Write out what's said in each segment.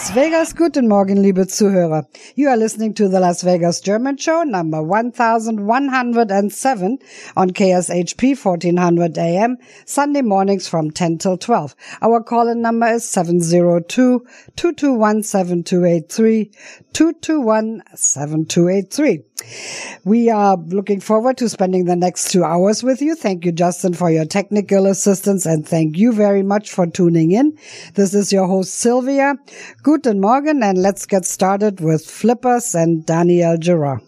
Las Vegas. Guten Morgen, liebe Zuhörer. You are listening to the Las Vegas German Show, number 1107 on KSHP 1400 AM, Sunday mornings from 10 till 12. Our call-in number is 702-221-7283, 221-7283. We are looking forward to spending the next two hours with you. Thank you, Justin, for your technical assistance and thank you very much for tuning in. This is your host, Sylvia. Guten Morgen and let's get started with Flippers and Daniel Gerard.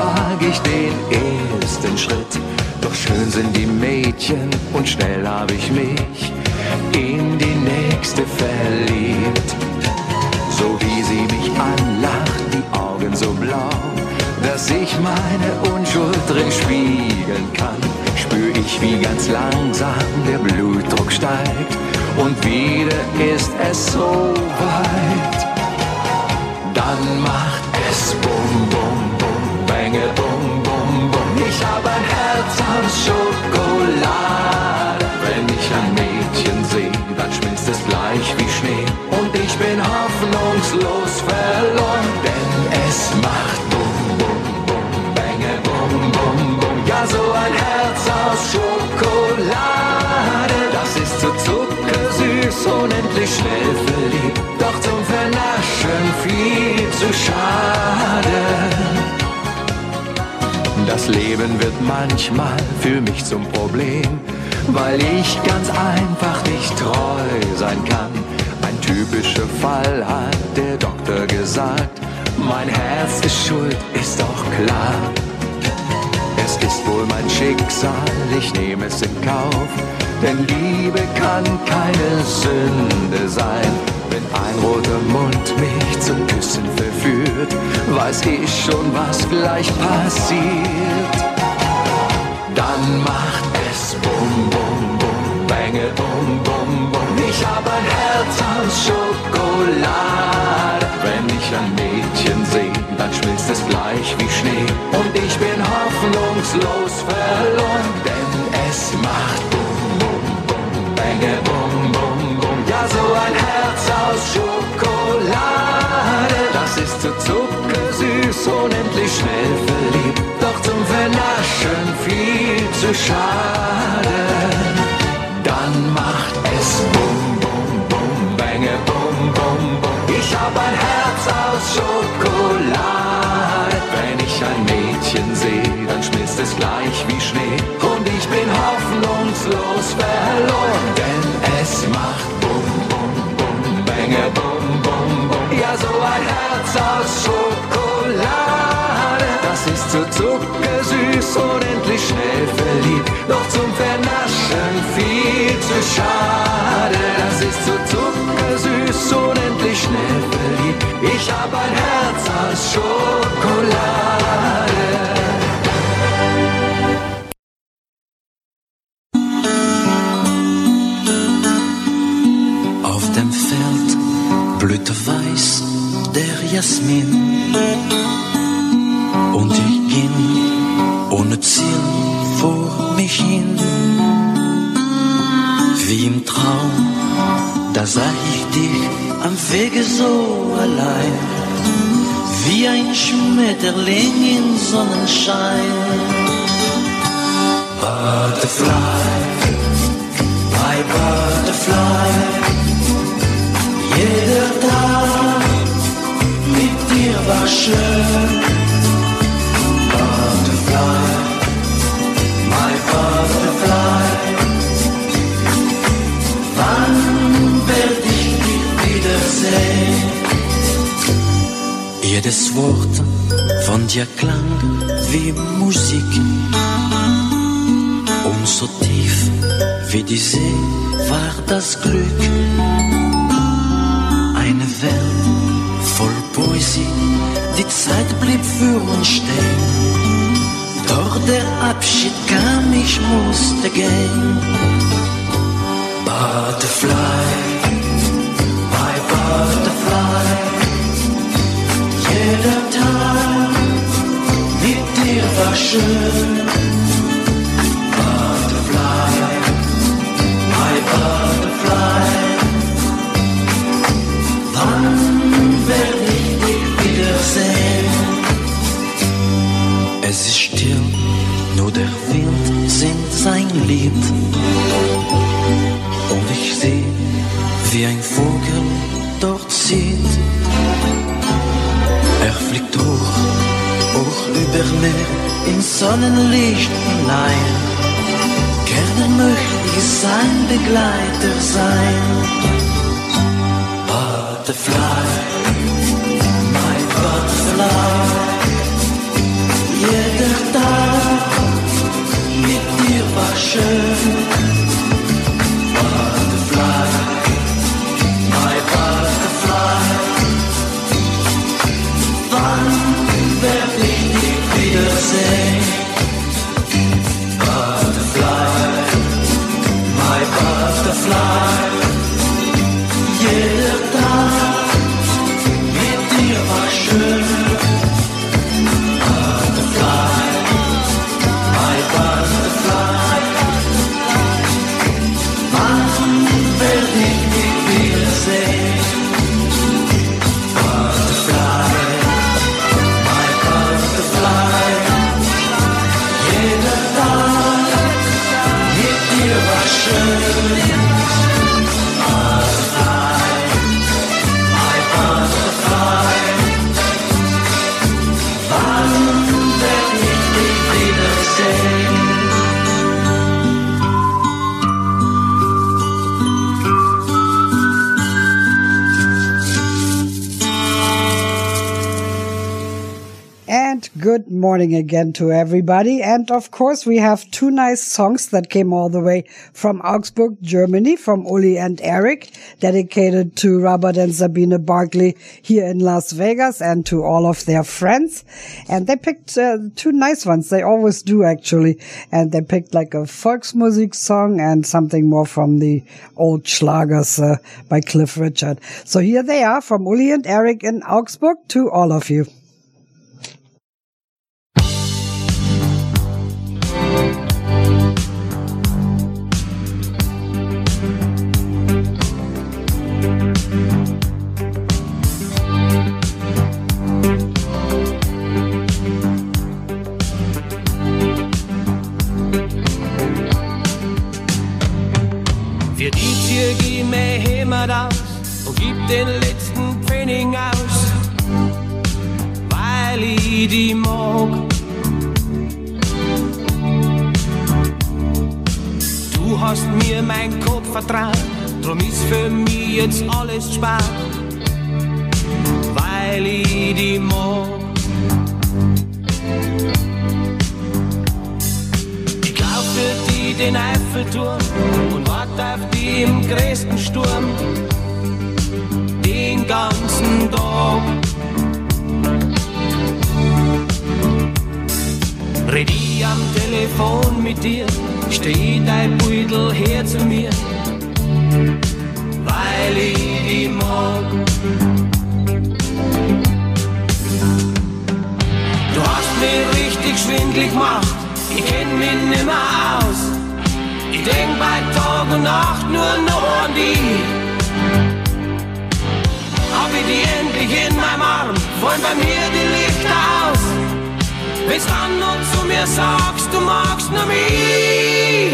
Wage ich den ersten Schritt. Doch schön sind die Mädchen und schnell habe ich mich in die nächste verliebt. So wie sie mich anlacht, die Augen so blau, dass ich meine Unschuld drin spiegeln kann, spür ich, wie ganz langsam der Blutdruck steigt und wieder ist es so weit. Dann macht es bum bum, Ich hab ein Herz aus Schokolade, wenn ich ein Mädchen sehe, dann schmilzt es gleich wie Schnee und ich bin hoffnungslos verloren, denn es macht bum bum bum, bänge bum bum bum. Ja, so ein Herz aus Schokolade, das ist so zuckersüß, unendlich schnell verliebt, doch zum Vernaschen viel zu schade. Das Leben wird manchmal für mich zum Problem, weil ich ganz einfach nicht treu sein kann. Ein typischer Fall hat der Doktor gesagt, mein Herz ist schuld, ist doch klar. Es ist wohl mein Schicksal, ich nehme es in Kauf, denn Liebe kann keine Sünde sein. Wenn ein roter Mund mich zum Küssen verführt, weiß ich schon, was gleich passiert. Dann macht es bum bum bum, bänge bum bum bum. Ich hab ein Herz aus Schokolade. Wenn ich ein Mädchen sehe, dann schmilzt es gleich wie Schnee. Und ich bin hoffnungslos verloren, zuckersüß, unendlich schnell verliebt, doch zum Vernaschen viel zu schade. Dann macht es bum bum bum, bänge bum bum bum. Ich hab ein Herz aus Schokolade. Wenn ich ein Mädchen sehe, dann schmilzt es gleich wie Schnee. Und ich bin hoffnungslos verloren, denn es macht bum bum bum, bänge bum bum bum. Ja, so ein Herz aus Schokolade, zu zuckersüß, unendlich schnell verliebt, doch zum Vernaschen viel zu schade. Das ist zu zuckersüß, unendlich schnell verliebt, ich hab ein Herz aus Schokolade. Auf dem Feld blühte weiß der Jasmin und ich ging ohne Ziel vor mich hin. Wie im Traum, da sah ich dich am Wege so allein, wie ein Schmetterling im Sonnenschein. Butterfly, my butterfly, jeder Tag mit dir war schön. Jedes Wort von dir klang wie Musik. Und so tief wie die See war das Glück. Eine Welt voll Poesie, die Zeit blieb für uns stehen. Der Abschied kam, ich musste gehen. Butterfly, my butterfly, jeder Tag mit dir war schön. Lied. Und ich seh, wie ein Vogel dort zieht. Er fliegt hoch, hoch über mir, im Sonnenlicht hinein. Gerne möchte ich sein Begleiter sein. Butterfly, my butterfly, jeder Tag mit morning again to everybody. And of course, we have two nice songs that came all the way from Augsburg, Germany, from Uli and Eric, dedicated to Robert and Sabine Barkley here in Las Vegas and to all of their friends. And they picked uh, two nice ones. They always do actually. And they picked like a Volksmusik song and something more from the old Schlagers uh, by Cliff Richard. So here they are from Uli and Eric in Augsburg to all of you. 100 aus und gib den letzten Pfennig aus, weil ich die mag. Du hast mir mein Kopf vertraut, drum ist für mich jetzt alles spart, weil ich die mag. Den Eiffelturm und warte auf die im größten Sturm den ganzen Tag. Red ich am Telefon mit dir, steh dein Beutel her zu mir, weil ich die mag. Du hast mich richtig schwindlig gemacht, ich kenn mich nimmer aus. Ich denk bei Tag und Nacht nur noch an dich. Hab ich die endlich in meinem Arm, fallen bei mir die Lichter aus. Wenn's dann nur zu mir sagst, du magst nur mich.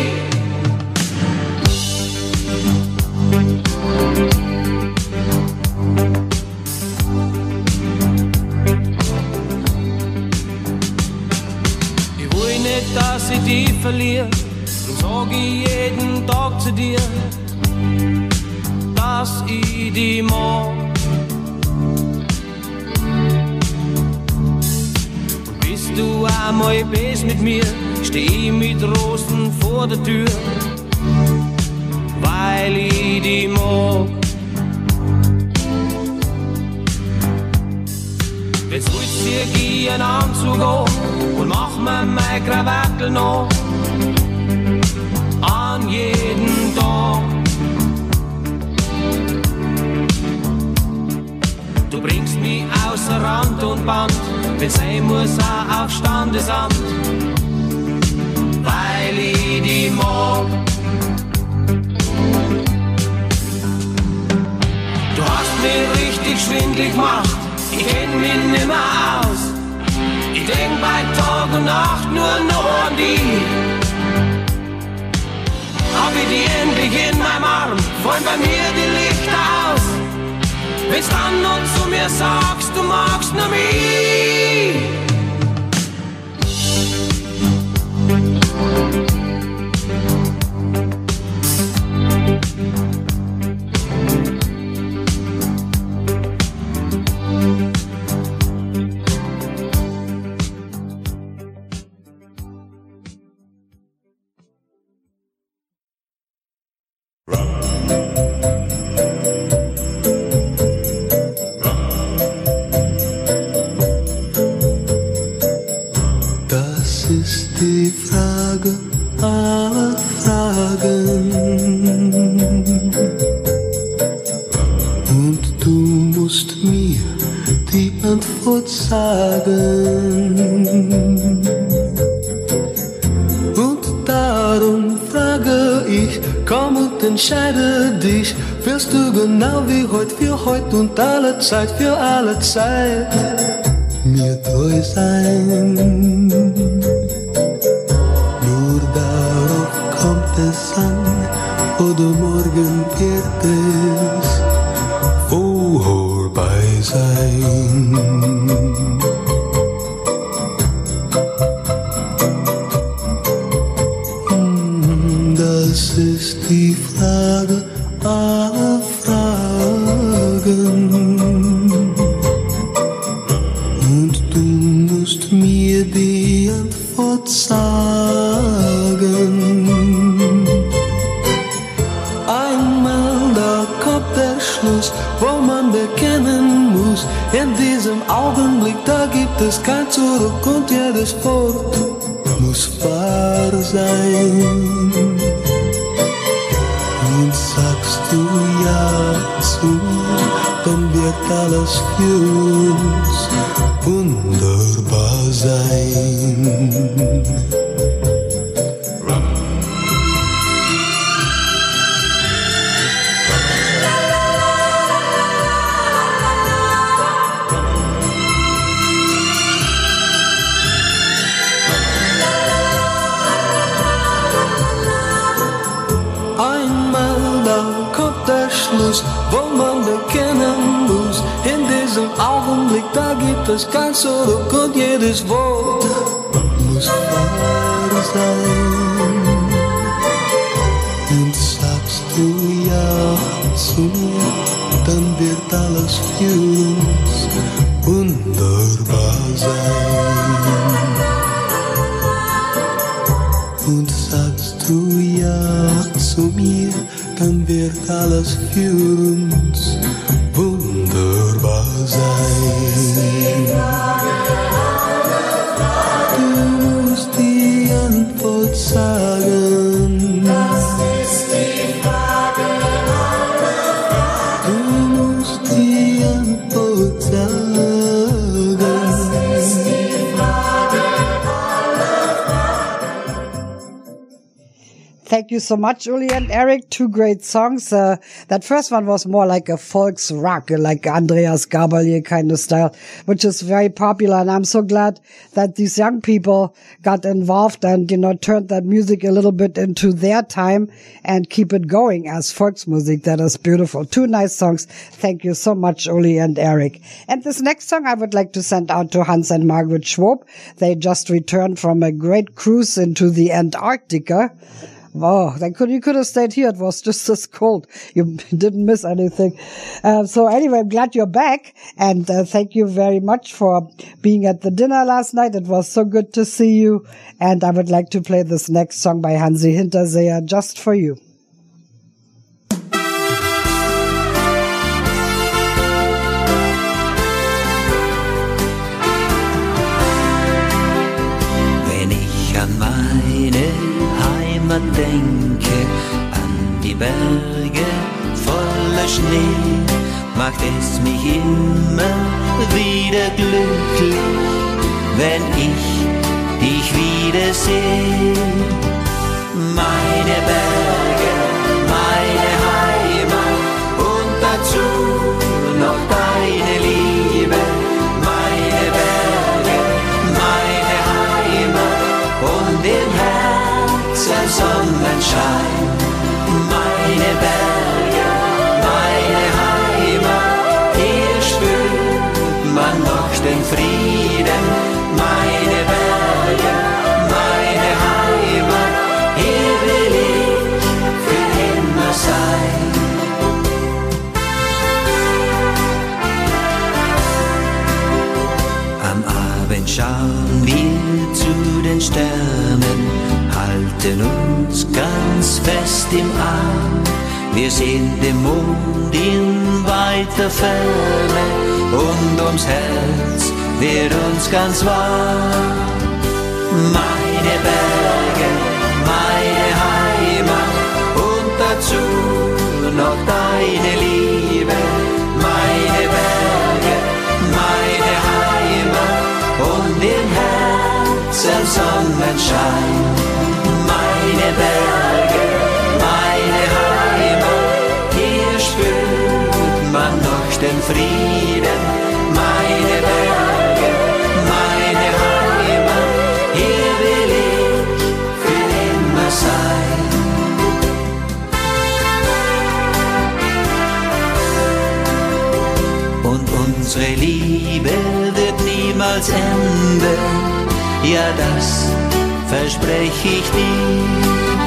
Ich will nicht, dass ich dich verliere, und sag ich jeden Tag zu dir, dass ich dich mag. Und bist du einmal best mit mir, steh ich mit Rosen vor der Tür, weil ich dich mag. Jetzt willst du dir einen Anzug an und mach mir mein Krawattel noch jeden Tag. Du bringst mich außer Rand und Band, wenn sein muss auch auf Standesamt, weil ich die mag. Du hast mich richtig schwindlig gemacht, ich kenn mich nimmer aus. Ich denk bei Tag und Nacht nur noch an dich. Hab die endlich in meinem Arm, fallen bei mir die Lichter aus. Wenn's dann noch zu mir sagst, du magst nur mich. Und alle Zeit, für alle Zeit mir treu sein. Nur darauf kommt es an, oder morgen wird In diesem Augenblick, da gibt es kein Zurück und jedes Wort muss wahr sein. Und sagst du ja zu dann wird alles für uns wunderbar sein. Da gibt es kein Zurück und jedes Wort muss wahr sein. Und sagst du ja zu mir, dann wird alles für uns wunderbar sein. Und sagst du dann wird alles you so much, Uli and Eric. Two great songs. Uh, that first one was more like a folks rock, like Andreas Gabalier kind of style, which is very popular. And I'm so glad that these young people got involved and, you know, turned that music a little bit into their time and keep it going as folks music. That is beautiful. Two nice songs. Thank you so much, Uli and Eric. And this next song I would like to send out to Hans and Margaret Schwab. They just returned from a great cruise into the Antarctica. Wow, then could you could have stayed here. It was just as cold. You didn't miss anything. Uh, so anyway, I'm glad you're back, and uh, thank you very much for being at the dinner last night. It was so good to see you, and I would like to play this next song by Hansi Hinterseer just for you. Heimat denke, an die Berge voller Schnee, macht es mich immer wieder glücklich, wenn ich dich wiedersehe. Meine Berge, meine Heimat und dazu Sonnenschein. Meine Berge, meine Heimat, hier spürt man noch den Frieden. Meine Berge, meine Heimat, hier will ich für immer sein. Am Abend schauen wir zu den Sternen, halten uns ganz fest im Arm. Wir sehen den Mond in weiter Ferne und ums Herz wird uns ganz warm. Meine Berge, meine Heimat und dazu noch deine Liebe. Herzen Sonnenschein. Meine Berge, meine Heimat, hier spürt man noch den Frieden. Meine Berge, meine Heimat, hier will ich für immer sein. und unsere Liebe wird niemals enden. Ja, das verspreche ich dir.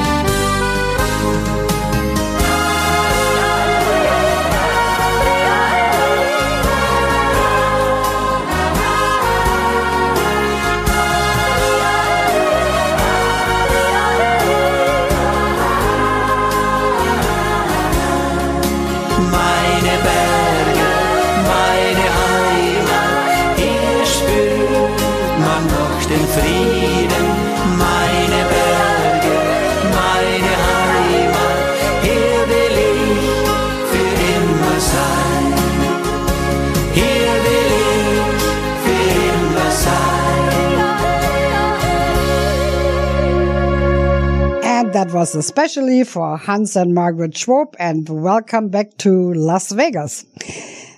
That was especially for Hans and Margaret Schwab and welcome back to Las Vegas.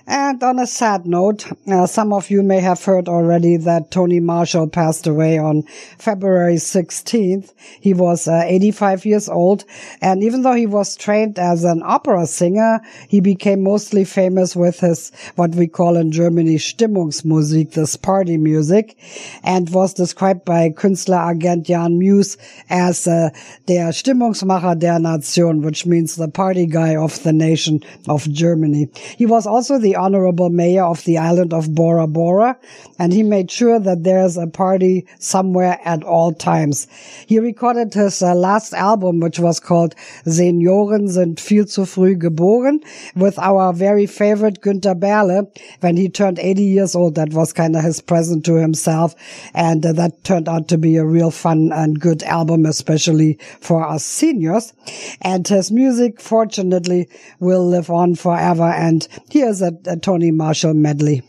And on a sad note, uh, some of you may have heard already that Tony Marshall passed away on February 16th. He was uh, 85 years old. And even though he was trained as an opera singer, he became mostly famous with his, what we call in Germany, Stimmungsmusik, this party music, and was described by Künstleragent Jan Muse as uh, der Stimmungsmacher der Nation, which means the party guy of the nation of Germany. He was also the honorable mayor of the island of Bora Bora, and he made sure that there's a party somewhere at all times. He recorded his uh, last album, which was called Senioren sind viel zu früh geboren, with our very favorite Günter Berle. When he turned 80 years old, that was kind of his present to himself, and uh, that turned out to be a real fun and good album, especially for us seniors. And his music, fortunately, will live on forever. And here's a, a Tony Marshall medley.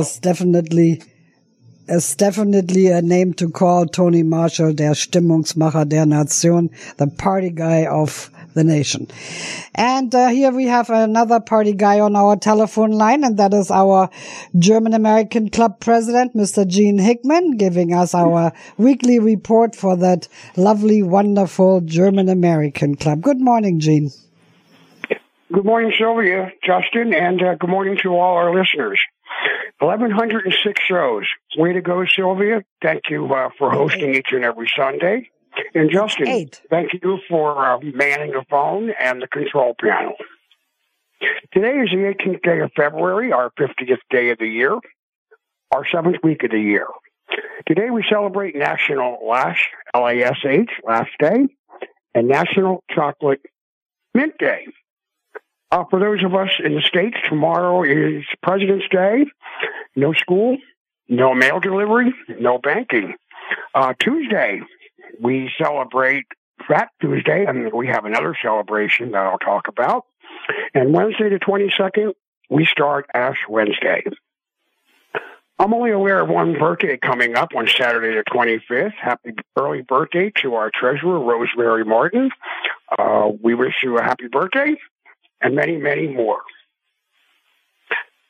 Is definitely is definitely a name to call Tony Marshall, der Stimmungsmacher der Nation, the party guy of the nation. And uh, here we have another party guy on our telephone line, and that is our German American Club president, Mr. Gene Hickman, giving us our weekly report for that lovely, wonderful German American Club. Good morning, Gene. Good morning, Sylvia, Justin, and uh, good morning to all our listeners. 1,106 shows. Way to go, Sylvia. Thank you uh, for hosting each and every Sunday. And Justin, Eight. thank you for uh, manning the phone and the control panel. Today is the 18th day of February, our 50th day of the year, our seventh week of the year. Today we celebrate National Lash, L-A-S-H, Lash Day, and National Chocolate Mint Day. Uh, for those of us in the States, tomorrow is President's Day. No school, no mail delivery, no banking. Uh, Tuesday, we celebrate Fat Tuesday, and we have another celebration that I'll talk about. And Wednesday the 22nd, we start Ash Wednesday. I'm only aware of one birthday coming up on Saturday the 25th. Happy early birthday to our treasurer, Rosemary Martin. Uh, we wish you a happy birthday and many, many more.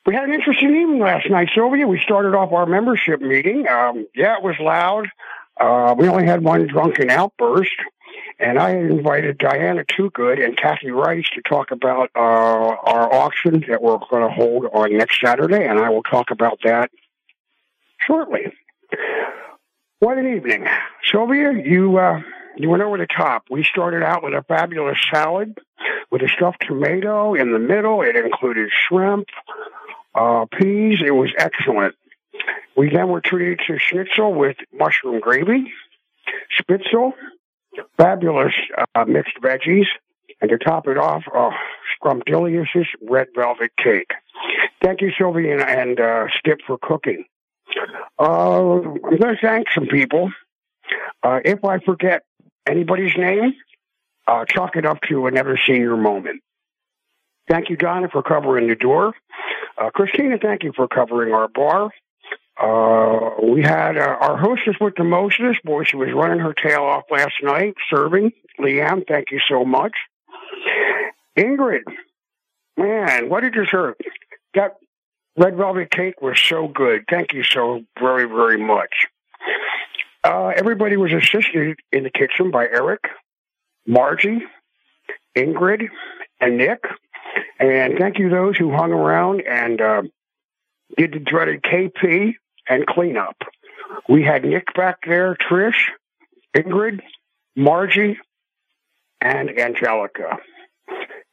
We had an interesting evening last night, Sylvia. We started off our membership meeting. Um, yeah, it was loud. Uh, we only had one drunken outburst. And I invited Diana Toogood and Kathy Rice to talk about uh, our auction that we're going to hold on next Saturday, and I will talk about that shortly. What an evening, Sylvia! You uh, you went over the top. We started out with a fabulous salad with a stuffed tomato in the middle. It included shrimp, uh, peas. It was excellent. We then were treated to schnitzel with mushroom gravy, spätzle, fabulous uh, mixed veggies, and to top it off, uh, scrumptious red velvet cake. Thank you, Sylvie and, and uh, Skip, for cooking. Uh, I'm going to thank some people. Uh, if I forget anybody's name, uh, chalk it up to another senior moment. Thank you, Donna, for covering the door. Uh, Christina, thank you for covering our bar. Uh, we had uh, our hostess with the mostest. Boy, she was running her tail off last night, serving. Leanne, thank you so much. Ingrid, man, what did you serve? That red velvet cake was so good. Thank you so very, very much. Uh, everybody was assisted in the kitchen by Eric, Margie, Ingrid, and Nick. And thank you those who hung around and uh, did the dreaded KP and cleanup. We had Nick back there, Trish, Ingrid, Margie, and Angelica.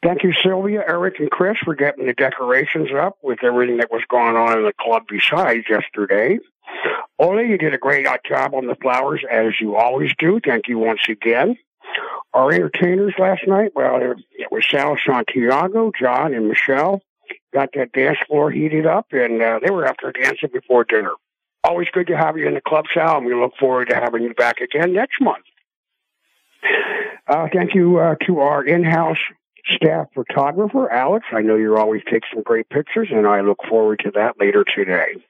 Thank you, Sylvia, Eric, and Chris for getting the decorations up with everything that was going on in the club besides yesterday. Ole, you did a great job on the flowers, as you always do. Thank you once again. Our entertainers last night, well, it was Sal Santiago, John, and Michelle. Got that dance floor heated up, and uh, they were after dancing before dinner. Always good to have you in the club, Sal, and we look forward to having you back again next month. Uh, thank you uh, to our in-house staff photographer, Alex. I know you always take some great pictures, and I look forward to that later today.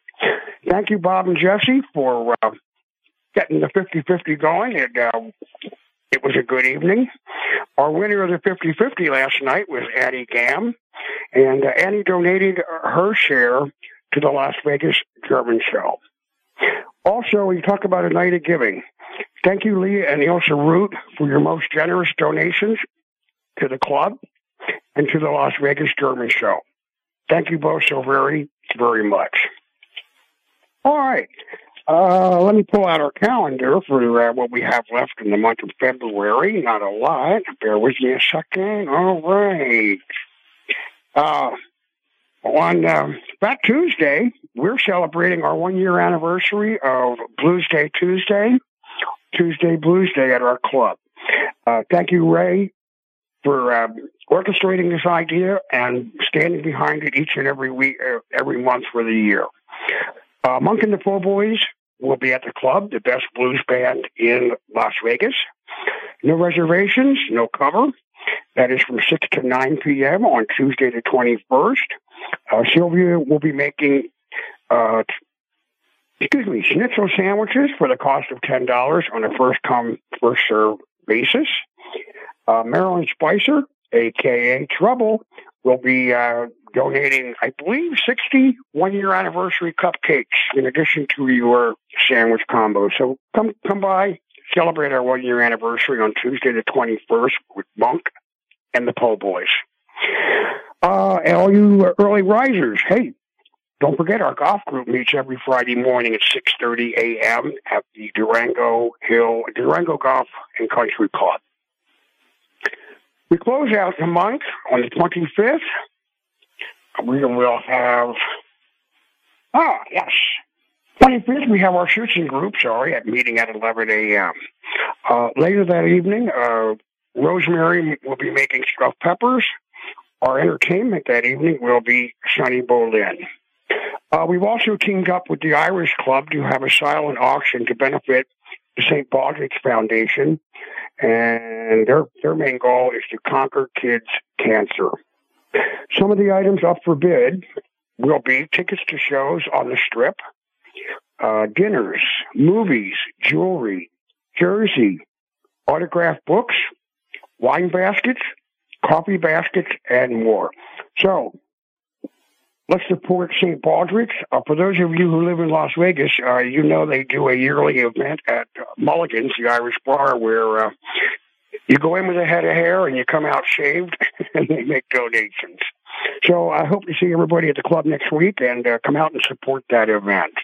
Thank you, Bob and Jesse, for uh, getting the 50-50 going. And uh, it was a good evening. Our winner of the 50-50 last night was Annie Gam, and uh, Annie donated her share to the Las Vegas German show. Also, we talk about a night of giving. Thank you, Leah and Ilsa Root, for your most generous donations to the club and to the Las Vegas German show. Thank you both so very, very much. All right. Uh, let me pull out our calendar for uh, what we have left in the month of February. Not a lot. Bear with me a second. All right. Uh, on uh, that Tuesday, we're celebrating our one year anniversary of Blues Day Tuesday, Tuesday Blues Day at our club. Uh, thank you, Ray, for uh, orchestrating this idea and standing behind it each and every week, uh, every month for the year. Uh, Monk and the Po' Boys will be at the club, the best blues band in Las Vegas. No reservations, no cover. That is from 6 to 9 p.m. on Tuesday the 21st. Uh, Sylvia will be making, uh, excuse me, schnitzel sandwiches for the cost of $10 on a first come, first serve basis. Uh, Marilyn Spicer, aka Trouble, will be uh, donating, I believe, 60 one year anniversary cupcakes in addition to your sandwich combo. So come come by, celebrate our one year anniversary on Tuesday the 21st with Monk and the Po' Boys. Uh, and all you early risers, hey, don't forget our golf group meets every Friday morning at 6.30 a.m. at the Durango Hill, Durango Golf and Country Club. We close out the month on the 25th. We will have, ah, yes, 25th, we have our shooting group, sorry, at meeting at 11 a.m. Uh, later that evening, uh, Rosemary will be making stuffed peppers. Our entertainment that evening will be Sonny Bolin. Uh, we've also teamed up with the Irish Club to have a silent auction to benefit the St. Baldrick's Foundation, and their their main goal is to conquer kids' cancer. Some of the items up for bid will be tickets to shows on the strip, uh, dinners, movies, jewelry, jersey, autographed books, wine baskets, coffee baskets, and more. So let's support St. Baldrick's. Uh, for those of you who live in Las Vegas, uh, you know they do a yearly event at uh, Mulligan's, the Irish bar, where uh, you go in with a head of hair and you come out shaved, and they make donations. So I hope to see everybody at the club next week and uh, come out and support that event.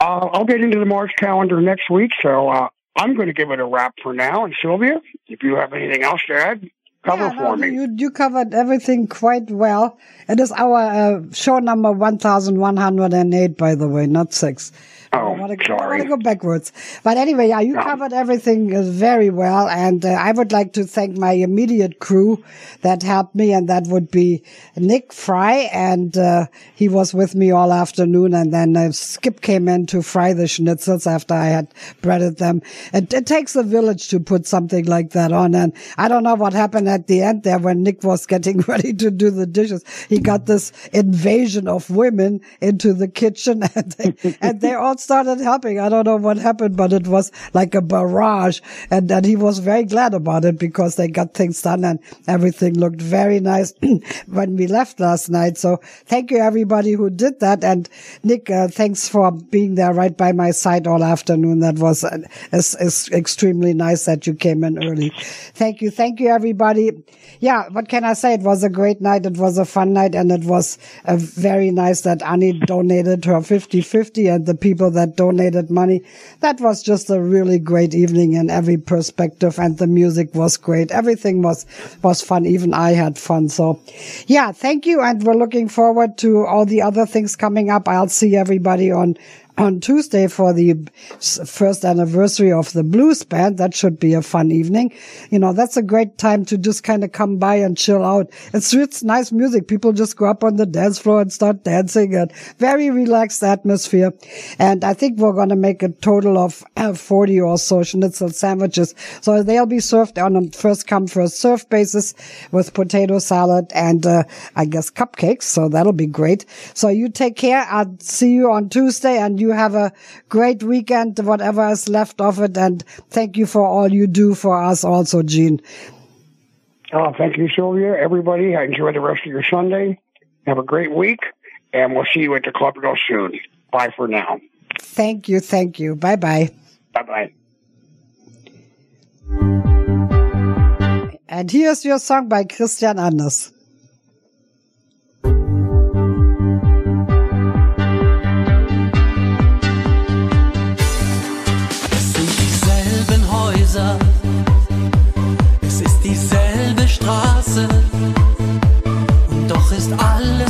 Uh, I'll get into the March calendar next week, so uh, I'm going to give it a wrap for now. And Sylvia, if you have anything else to add, cover Yeah, no, for me. You, you covered everything quite well. It is our uh, show number 1108, by the way, not six. Oh, I want to sorry. go backwards. But anyway, yeah, you No. covered everything uh, very well. And uh, I would like to thank my immediate crew that helped me. And that would be Nick Fry. And uh, he was with me all afternoon. And then uh, Skip came in to fry the schnitzels after I had breaded them. It, it takes a village to put something like that on. And I don't know what happened at the end there when Nick was getting ready to do the dishes. He got this invasion of women into the kitchen and they, and they all started helping. I don't know what happened, but it was like a barrage. And, and he was very glad about it because they got things done and everything looked very nice when we left last night. So thank you everybody who did that. And Nick, uh, thanks for being there right by my side all afternoon. That was uh, is, is extremely nice that you came in early. Thank you. Thank you everybody. Yeah. What can I say? It was a great night. It was a fun night and it was uh, very nice that Annie donated her 50-50 and the people that donated money. That was just a really great evening in every perspective and the music was great. Everything was, was fun. Even I had fun. So yeah, thank you. And we're looking forward to all the other things coming up. I'll see everybody on on Tuesday for the first anniversary of the blues band. That should be a fun evening. You know, that's a great time to just kind of come by and chill out. It's, it's nice music. People just go up on the dance floor and start dancing and very relaxed atmosphere. And I think we're going to make a total of uh, 40 or so schnitzel sandwiches. So they'll be served on a first come, first serve basis with potato salad and, uh, I guess cupcakes. So that'll be great. So you take care. I'll see you on Tuesday and you have a great weekend, whatever is left of it. And thank you for all you do for us also, Gene. Oh, thank you, Sylvia. Everybody, I enjoy the rest of your Sunday. Have a great week, and we'll see you at the club real soon. Bye for now. Thank you. Thank you. Bye bye. Bye bye. And here's your song by Christian Anders. Häuser, es ist dieselbe Straße, und doch ist alles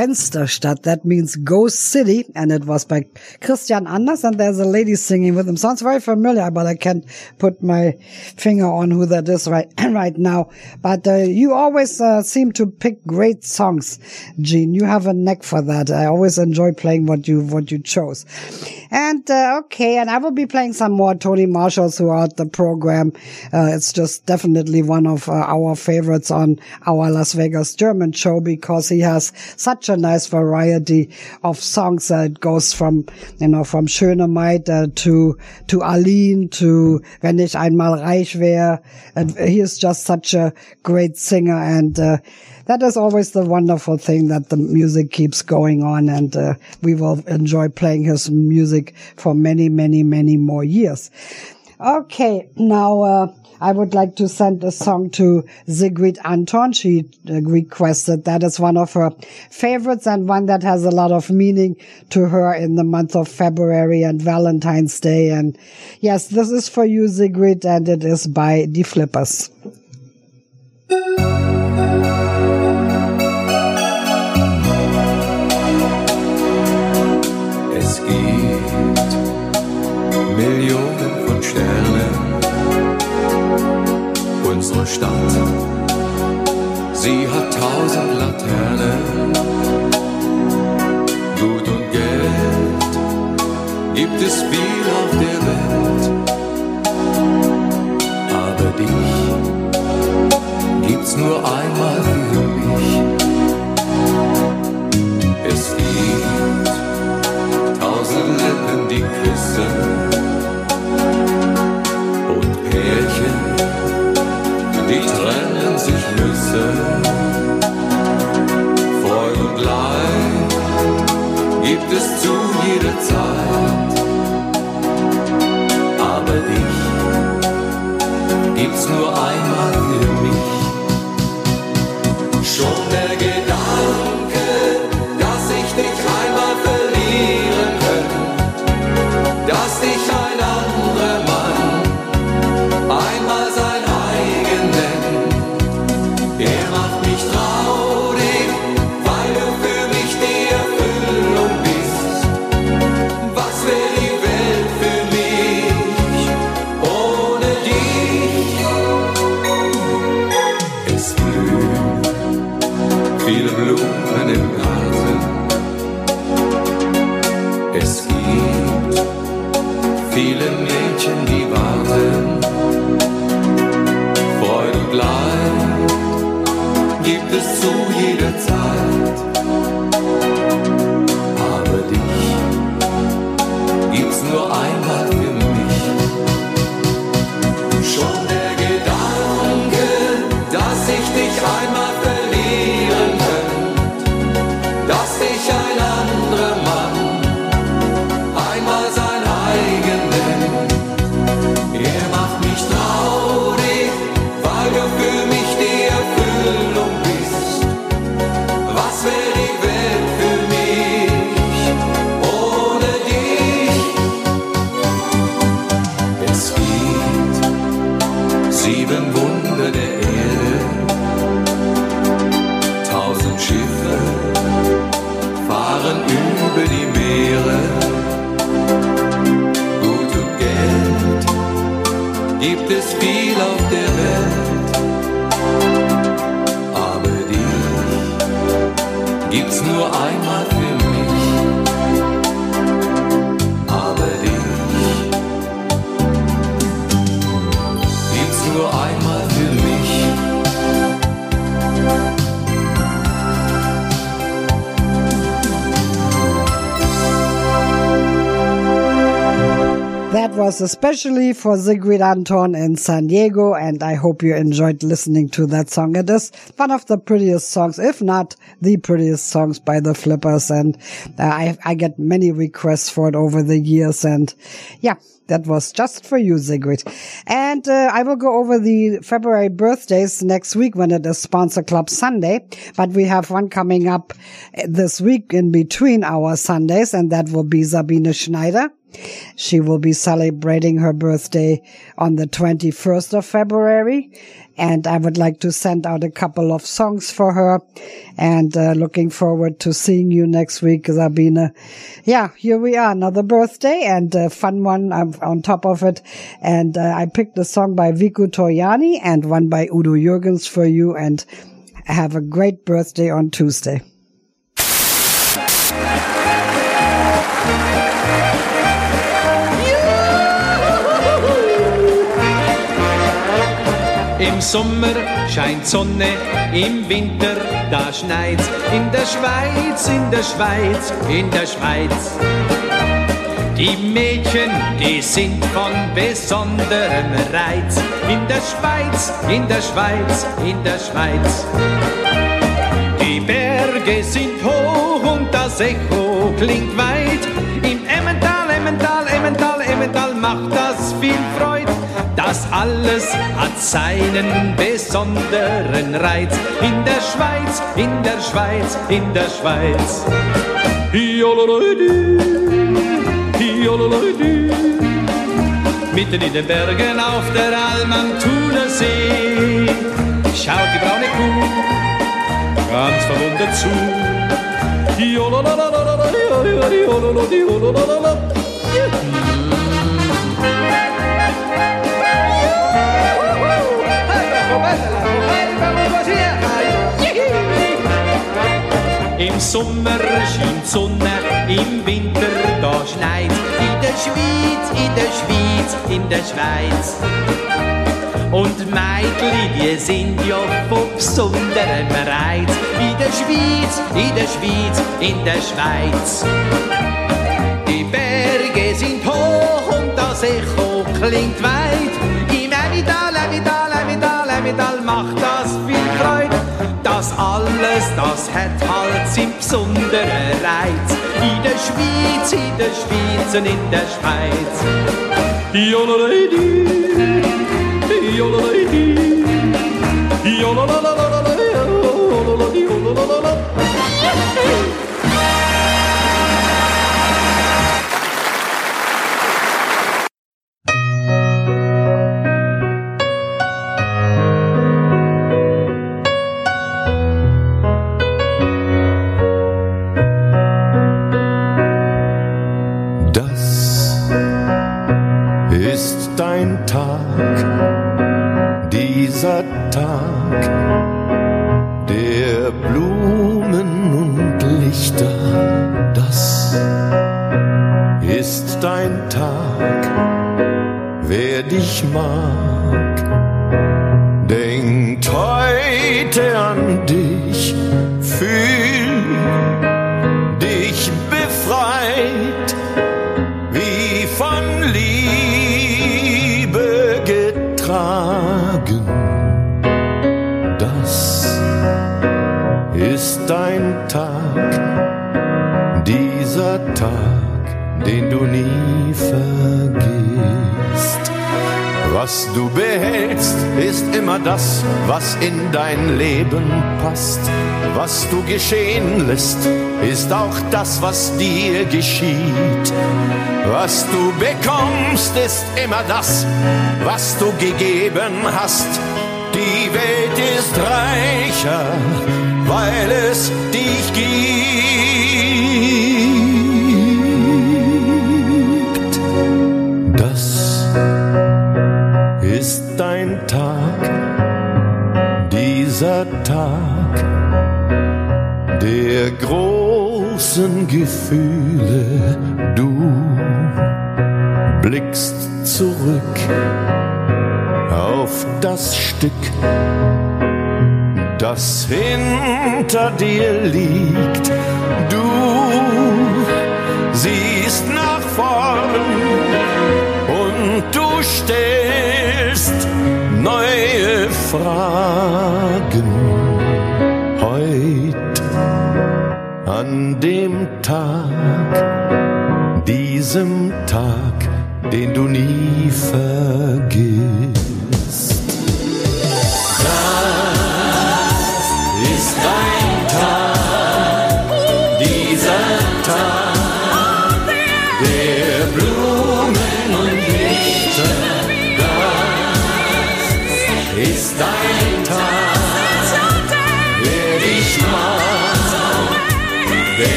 Gespensterstadt. That means Ghost City. And it was by Christian Anders. And there's a lady singing with him. Sounds very familiar, but I can't put my finger on who that is right, right now. But uh, you always uh, seem to pick great songs, Gene. You have a neck for that. I always enjoy playing what you, what you chose. And, uh, okay. And I will be playing some more Tony Marshall throughout the program. Uh, it's just definitely one of uh, our favorites on our Las Vegas German show because he has such a nice variety of songs that goes from, you know, from Schöne Maid to, to Aline to Wenn ich einmal reich wäre. And he is just such a great singer and, uh, that is always the wonderful thing that the music keeps going on and uh, we will enjoy playing his music for many, many, many more years. Okay, now uh, I would like to send a song to Sigrid Anton. She uh, requested that is one of her favorites and one that has a lot of meaning to her in the month of February and Valentine's Day. And yes, this is for you, Sigrid, and it is by The Flippers. Es gibt Stadt, sie hat tausend Laternen. Gut und Geld gibt es viel auf der Welt. Aber dich gibt's nur einmal für mich. Es gibt tausend Lippen, die küssen die trennen sich müssen. Freude und Leid gibt es zu jeder Zeit, aber dich gibt's nur einmal Especially for Sigrid Anton in San Diego, and I hope you enjoyed listening to that song. It is one of the prettiest songs, if not the prettiest songs by the Flippers, and uh, I, I get many requests for it over the years, and yeah, that was just for you, Sigrid. And uh, I will go over the February birthdays next week when it is Sponsor Club Sunday. But we have one coming up this week in between our Sundays, and that will be Sabine Schneider. She will be celebrating her birthday on the 21st of February. And I would like to send out a couple of songs for her and uh, looking forward to seeing you next week, Sabina. Yeah, here we are. Another birthday and a fun one on top of it. And uh, I picked a song by Vico Torriani and one by Udo Jürgens for you and have a great birthday on Tuesday. Im Sommer scheint Sonne, im Winter da schneit's. In der Schweiz, in der Schweiz, in der Schweiz. Die Mädchen, die sind von besonderem Reiz. In der Schweiz, in der Schweiz, in der Schweiz. Die Berge sind hoch und das Echo klingt weit. Im Emmental, Emmental, Emmental, Emmental macht das viel Freude. Das alles hat seinen besonderen Reiz. In der Schweiz, in der Schweiz, in der Schweiz. Mitten in den Bergen auf der Alm am Thuner schaut die braune Kuh ganz verwundert zu. Im Sommer scheint Sonne, im Winter da schneit. In der Schweiz, in der Schweiz, in der Schweiz. Und Meidli, die sind ja von besonderem Reiz. In der Schweiz, in der Schweiz, in der Schweiz. Die Berge sind hoch und das Echo klingt weit. Im Evital, Evital, Evital, Evital macht das viel Freude alles, das hat halt seinen besonderen Reiz. In der Schweiz, in der Schweiz und in der Schweiz. Jololei, jololei, jololei, Lady. Was du behältst, ist immer das, was in dein Leben passt. Was du geschehen lässt, ist auch das, was dir geschieht. Was du bekommst, ist immer das, was du gegeben hast. Die Welt ist reicher, weil es dich gibt. Tag der großen Gefühle. Du blickst zurück auf das Stück, das hinter dir liegt. Du siehst nach vorn und du stellst neue Fragen. an dem Tag, diesem Tag, den du nie vergisst. Das ist dein Tag, dieser Tag, der Blumen und Lichter. Das ist dein Tag.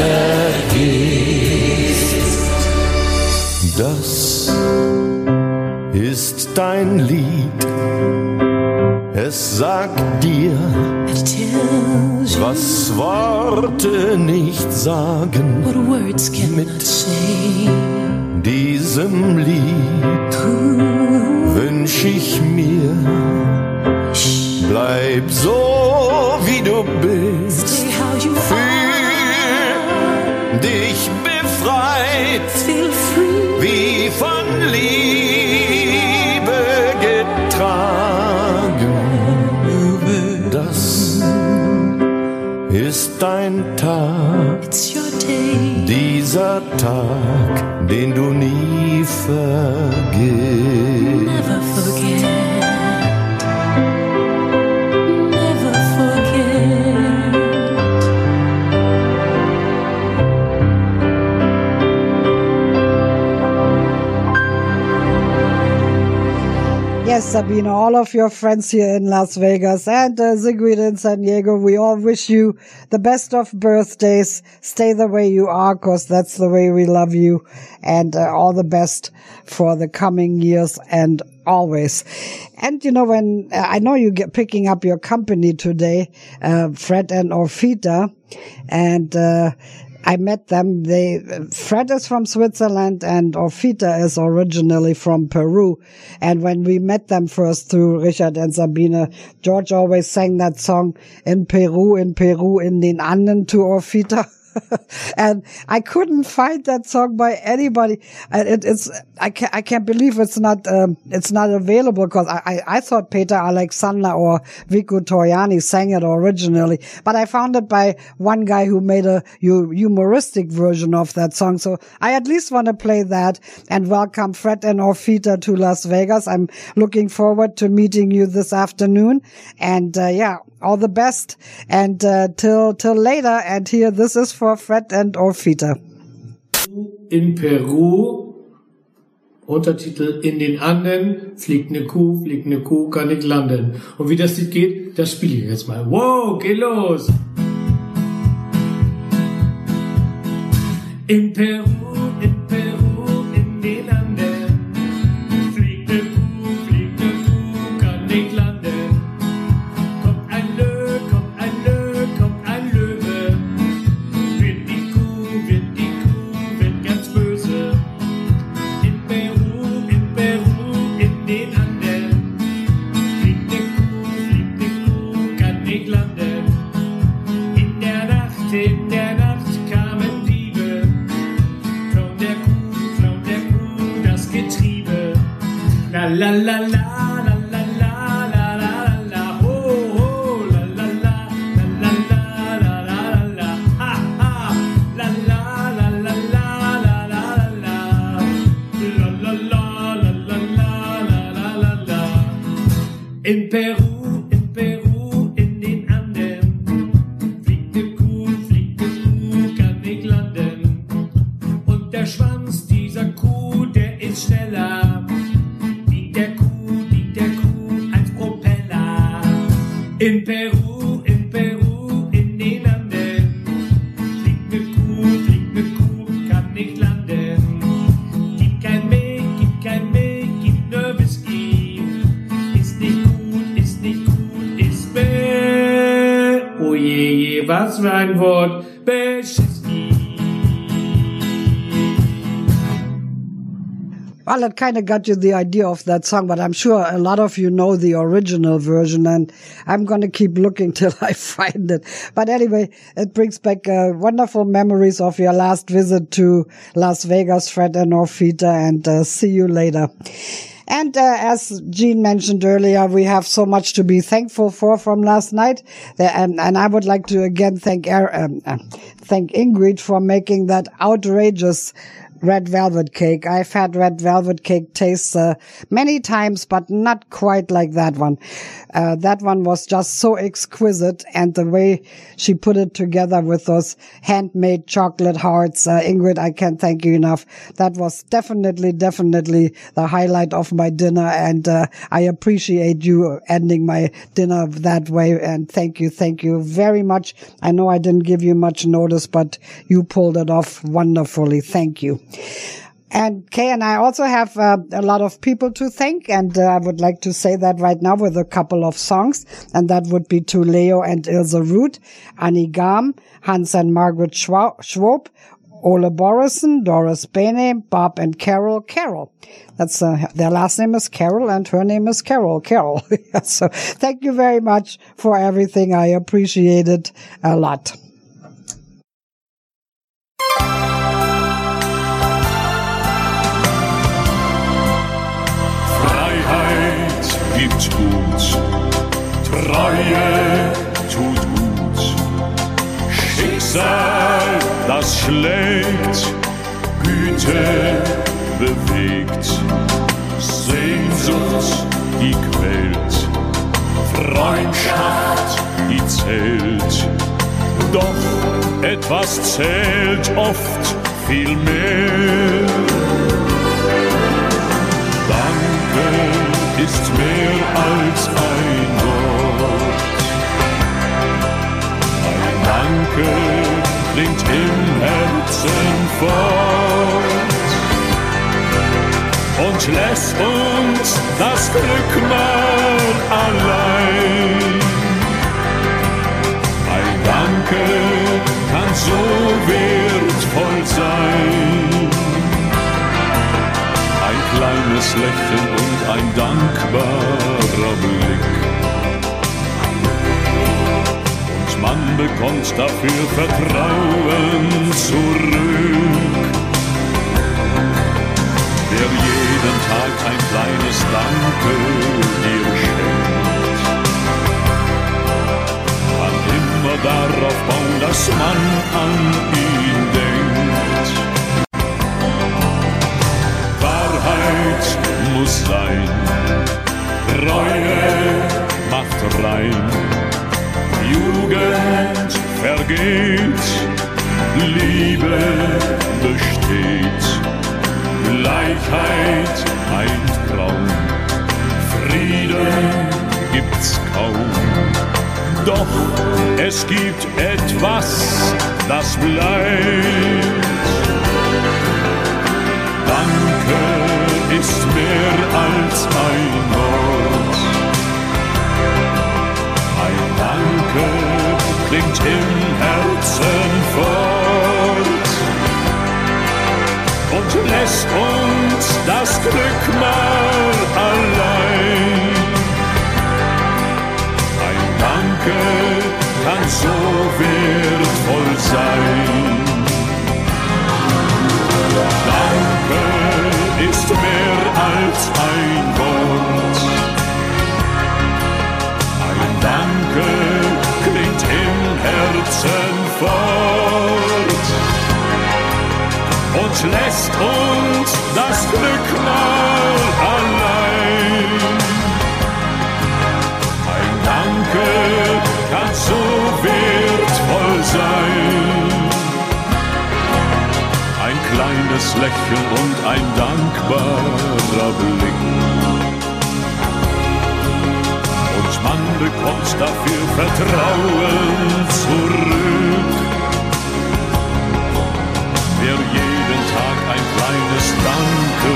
Vergisst. Das ist dein Lied. Es sagt dir, was Worte nicht sagen. what words cannot say. Diesem Lied wünsch ich mir, bleib so wie du bist. Dieser Tag, den du nie vergisst. Sabina, all of your friends here in Las Vegas and uh, Sigrid in San Diego, we all wish you the best of birthdays. Stay the way you are, cause that's the way we love you. And uh, all the best for the coming years and always. And you know, when uh, I know you get picking up your company today, uh, Fred and Orfita, and uh, I met them. They Fred is from Switzerland and Orfita is originally from Peru. And when we met them first through Richard and Sabine, George always sang that song in Peru, in Peru, in den Anden to Orfita. and I couldn't find that song by anybody. And it, it's I can't I can't believe it's not um, it's not available because I, I I thought Peter Alexander or Vico Torriani sang it originally, but I found it by one guy who made a hu- humoristic version of that song. So I at least want to play that and welcome Fred and Orfita to Las Vegas. I'm looking forward to meeting you this afternoon, and uh, yeah, all the best and uh, till till later. And here, this is for Fred and Orfita. in Peru. Untertitel In den Anden, fliegt ne Kuh, fliegt ne Kuh, kann nicht landen. Und wie das Lied geht, das spiele ich jetzt mal. Wow, geh los! In Peru, in Peru, la la la la. In Peru, It kind of got you the idea of that song, but I'm sure a lot of you know the original version, and I'm going to keep looking till I find it. But anyway, it brings back uh, wonderful memories of your last visit to Las Vegas, Fred and Orfita, and uh, see you later. And uh, as Gene mentioned earlier, we have so much to be thankful for from last night. And, and I would like to again thank Er- um, uh, thank Ingrid for making that outrageous red velvet cake. I've had red velvet cake tastes uh, many times, but not quite like that one. Uh, that one was just so exquisite, and the way she put it together with those handmade chocolate hearts, uh, Ingrid, I can't thank you enough. That was definitely, definitely the highlight of my dinner, and uh, I appreciate you ending my dinner that way. And thank you, thank you very much. I know I didn't give you much notice, but you pulled it off wonderfully. Thank you. And Kay and I also have uh, a lot of people to thank, and uh, I would like to say that right now with a couple of songs, and that would be to Leo and Ilse Root, Annie Gam, Hans and Margaret Schwa- Schwab, Ole Borison, Doris Bene, Bob and Carol Carol. That's uh, their last name is Carol, and her name is Carol Carol. so thank you very much for everything. I appreciate it a lot. Gibt Mut, Treue tut gut. Schicksal, das schlägt, Güte bewegt, Sehnsucht, die quält, Freundschaft, die zählt. Doch etwas zählt oft viel mehr. Ist mehr als ein Wort. Ein Danke klingt im Herzen fort und lässt uns das Glück mal allein. Ein Danke kann so wertvoll sein. Kleines Lächeln und ein dankbarer Blick. Und man bekommt dafür Vertrauen zurück. Wer jeden Tag ein kleines Danke dir schenkt, kann immer darauf bauen, dass man an ihn muss sein, Reue macht rein, Jugend vergeht, Liebe besteht, Gleichheit ein Traum, Frieden gibt's kaum. Doch es gibt etwas, das bleibt. Danke ist mehr als ein Wort. Ein Danke klingt im Herzen fort und lässt uns das Glück mal allein. Ein Danke kann so wertvoll sein. Danke ist mehr als ein Wort. Ein Danke klingt im Herzen fort und lässt uns das Glück mal allein. Ein Danke kann so wertvoll sein. Ein kleines Lächeln und ein dankbarer Blick. Und man bekommt dafür Vertrauen zurück. Wer jeden Tag ein kleines Danke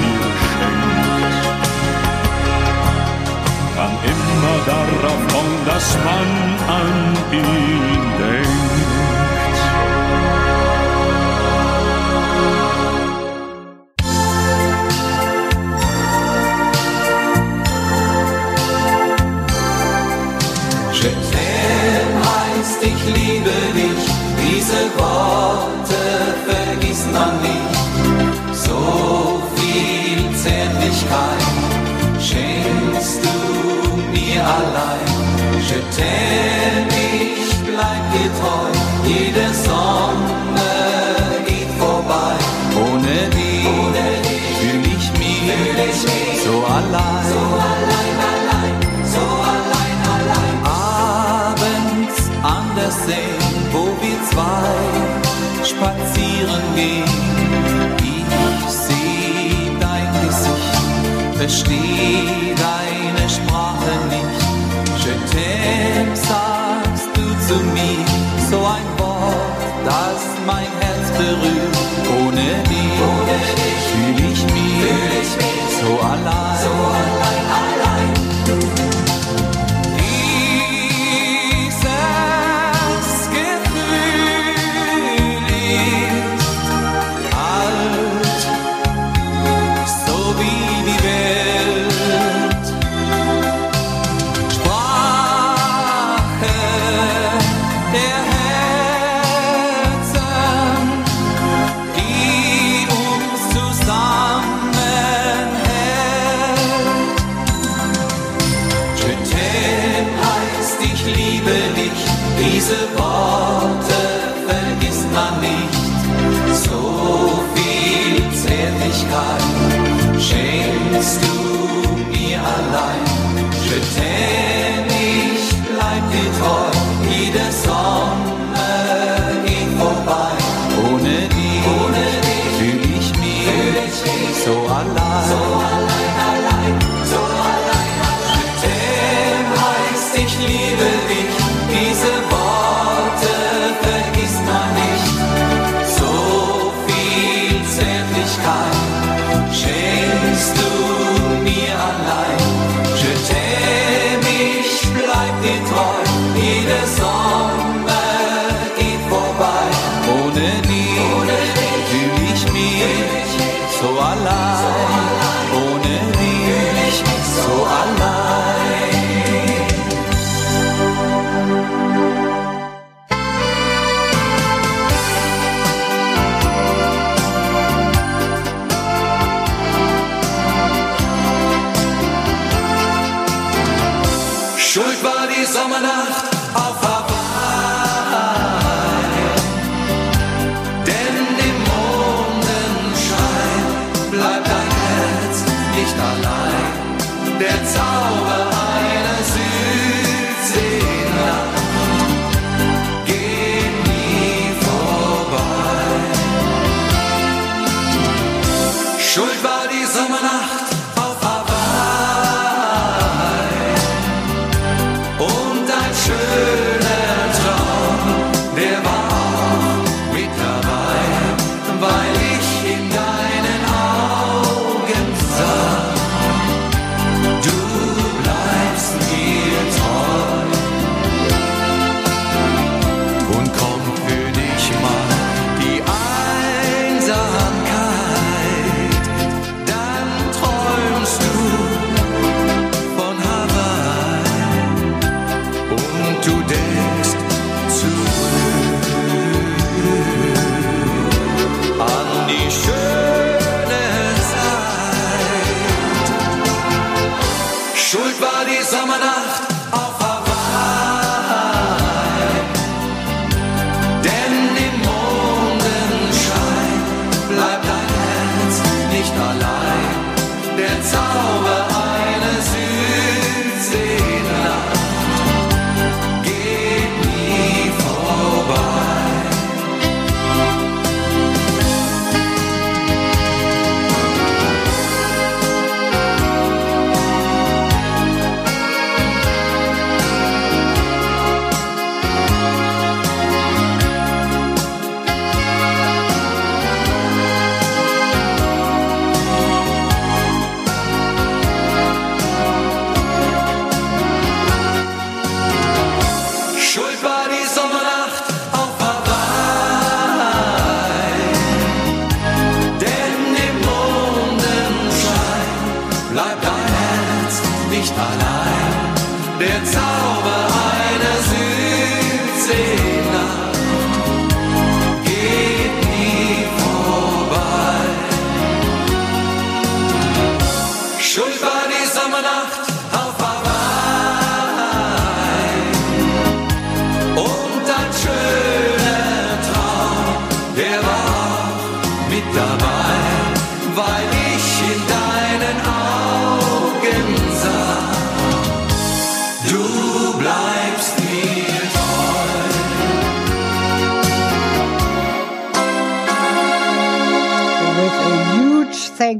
dir schenkt, kann immer darauf kommen, dass man an ihn denkt. denn ich bleib dir treu. Jede Sonne geht vorbei, ohne dich, ohne dich fühl ich mich, fühl ich mich so, allein. so allein. allein, so allein, allein. Abends an der See, wo wir zwei spazieren gehen, ich seh dein Gesicht, versteh Let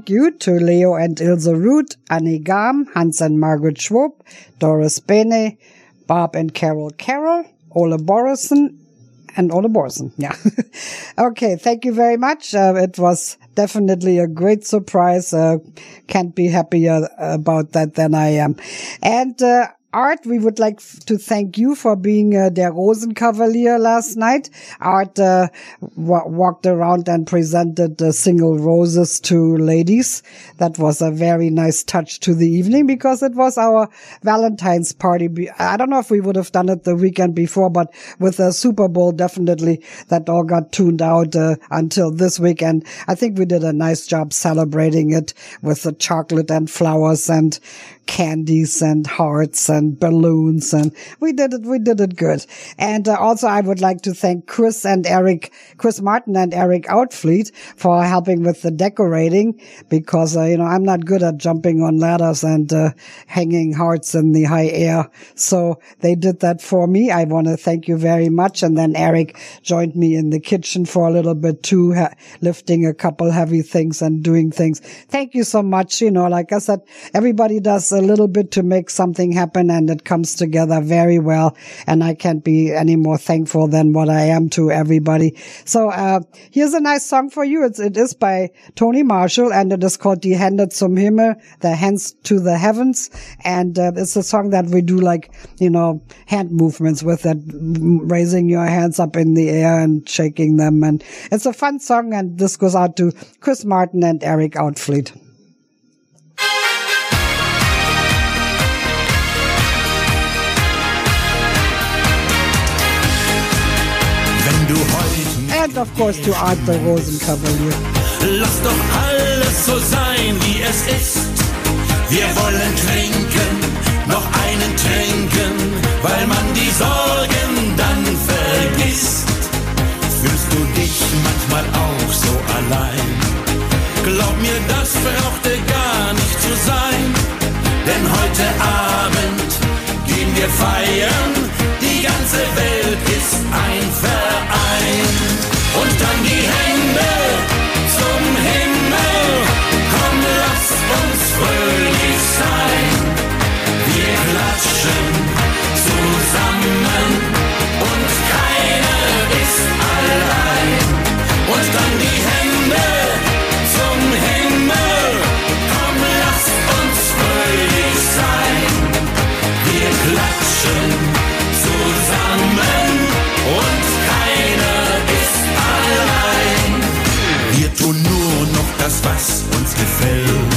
thank you to Leo and Ilse Root, Annie Gam, Hans and Margaret Schwab, Doris Bene, Bob and Carol Carroll, Ole Borison, and Ole Borison. Yeah. okay. Thank you very much. Uh, it was definitely a great surprise. Uh, can't be happier about that than I am. And, uh, Art, we would like to thank you for being uh, der Rosenkavalier last night. Art uh, wa- walked around and presented the single roses to ladies. That was a very nice touch to the evening because it was our Valentine's party. I don't know if we would have done it the weekend before, but with the Super Bowl, definitely that all got tuned out uh, until this weekend. I think we did a nice job celebrating it with the chocolate and flowers and candies and hearts and balloons and we did it we did it good. And uh, also i would like to thank chris and eric chris martin and eric outfleet for helping with the decorating because uh, you know i'm not good at jumping on ladders and uh, hanging hearts in the high air. So they did that for me. I want to thank you very much. And then eric joined me in the kitchen for a little bit too ha- lifting a couple heavy things and doing things. Thank you so much. You know like i said everybody does a little bit to make something happen and it comes together very well. And I can't be any more thankful than what I am to everybody. So, uh, here's a nice song for you. It's, it is by Tony Marshall and it is called Die Hände zum Himmel, the hands to the heavens. And uh, it's a song that we do like, you know, hand movements with that, raising your hands up in the air and shaking them. And it's a fun song. And this goes out to Chris Martin and Eric Outfleet. And of course to Art the Rosenkavalier. Lass doch alles so sein, wie es ist. Wir wollen trinken, noch einen trinken, weil man die Sorgen dann vergisst. Fühlst du dich manchmal auch so allein? Glaub mir, das brauchte gar nicht zu sein. Denn heute Abend gehen wir feiern, die ganze Welt ist ein Verein. Und dann die Hände was uns gefällt.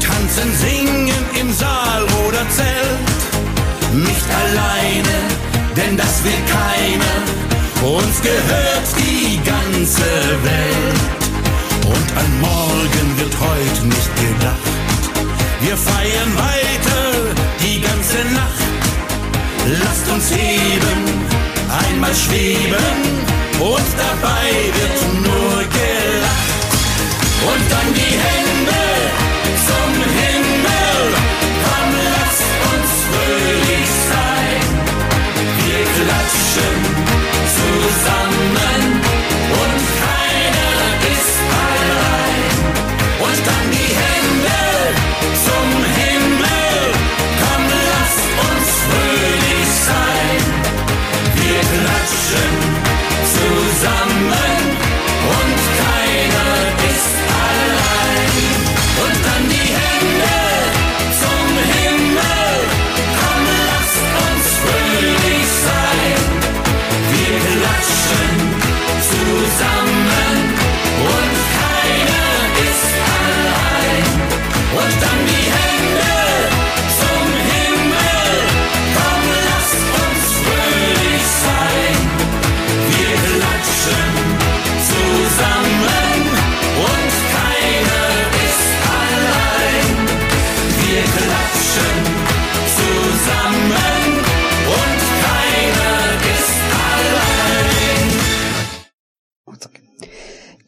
Tanzen, singen im Saal oder Zelt. Nicht alleine, denn das will keiner. Uns gehört die ganze Welt. Und an morgen wird heute nicht gedacht. Wir feiern weiter die ganze Nacht. Lasst uns heben, einmal schweben und dabei wird nur gelacht. Und dann die Hände zum Himmel, komm, lass uns fröhlich sein. Wir klatschen zusammen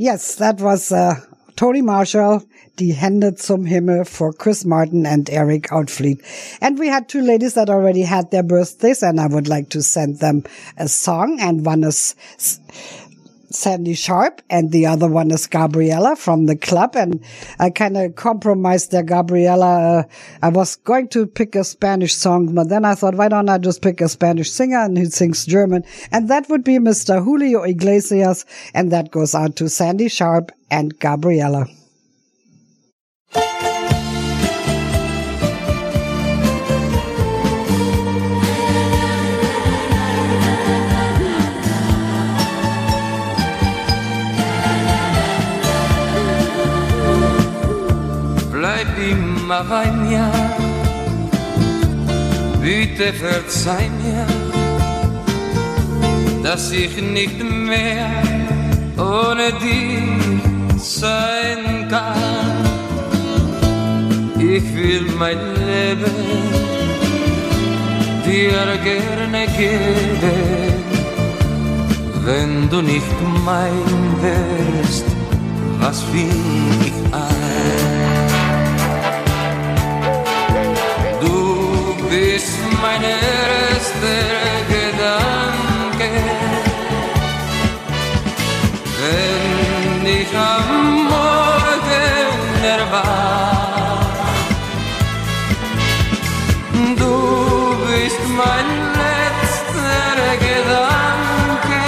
Yes, that was uh, Tony Marshall, Die Hände zum Himmel for Chris Martin and Eric Outfleet. And we had two ladies that already had their birthdays and I would like to send them a song and one is Sandy Sharp, and the other one is Gabriella from the club. And I kind of compromised there, Gabriella. Uh, I was going to pick a Spanish song, but then I thought, why don't I just pick a Spanish singer and he sings German? And that would be Mr. Julio Iglesias. And that goes out to Sandy Sharp and Gabriella. Immer bei mir, bitte verzeih mir, dass ich nicht mehr ohne dich sein kann. Ich will mein Leben dir gerne geben, wenn du nicht mein wärst, was fing ich ein? Bist mein erster Gedanke, wenn ich am Morgen erwach. Du bist mein letzter Gedanke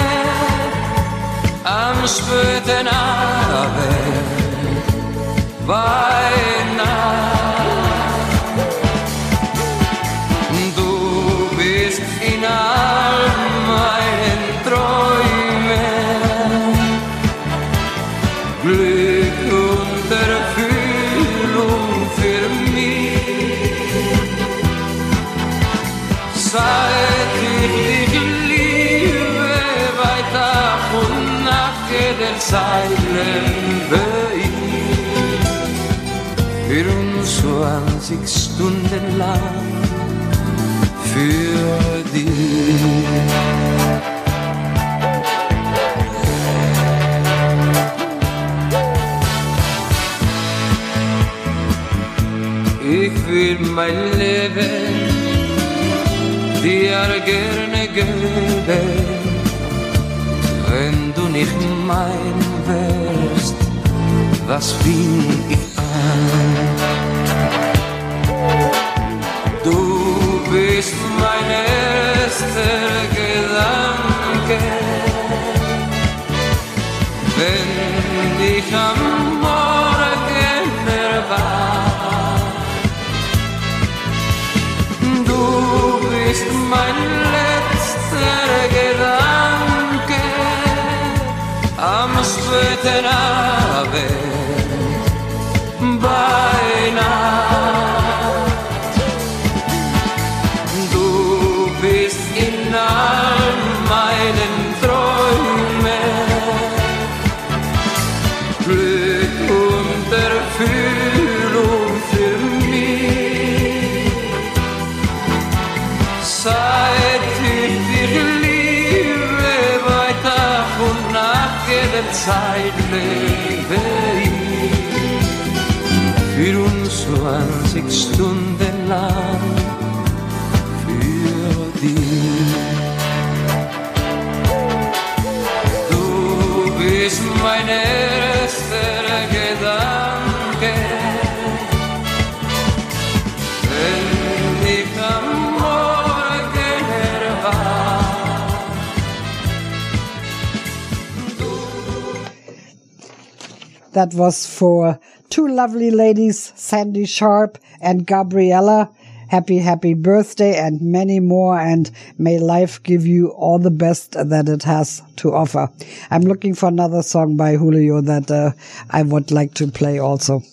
am späten Abend bei lebe ich. 24 Stunden lang für dich. Ich will mein Leben dir gerne geben, du nicht mein wärst, was fing ich an? Du bist mein erster Gedanke, wenn ich am Morgen erwach. Du bist mein letzter Gedanke eternamente jeder Zeit That was for two lovely ladies, Sandy Sharp and Gabriella. Happy, happy birthday and many more. And may life give you all the best that it has to offer. I'm looking for another song by Julio that uh, I would like to play also.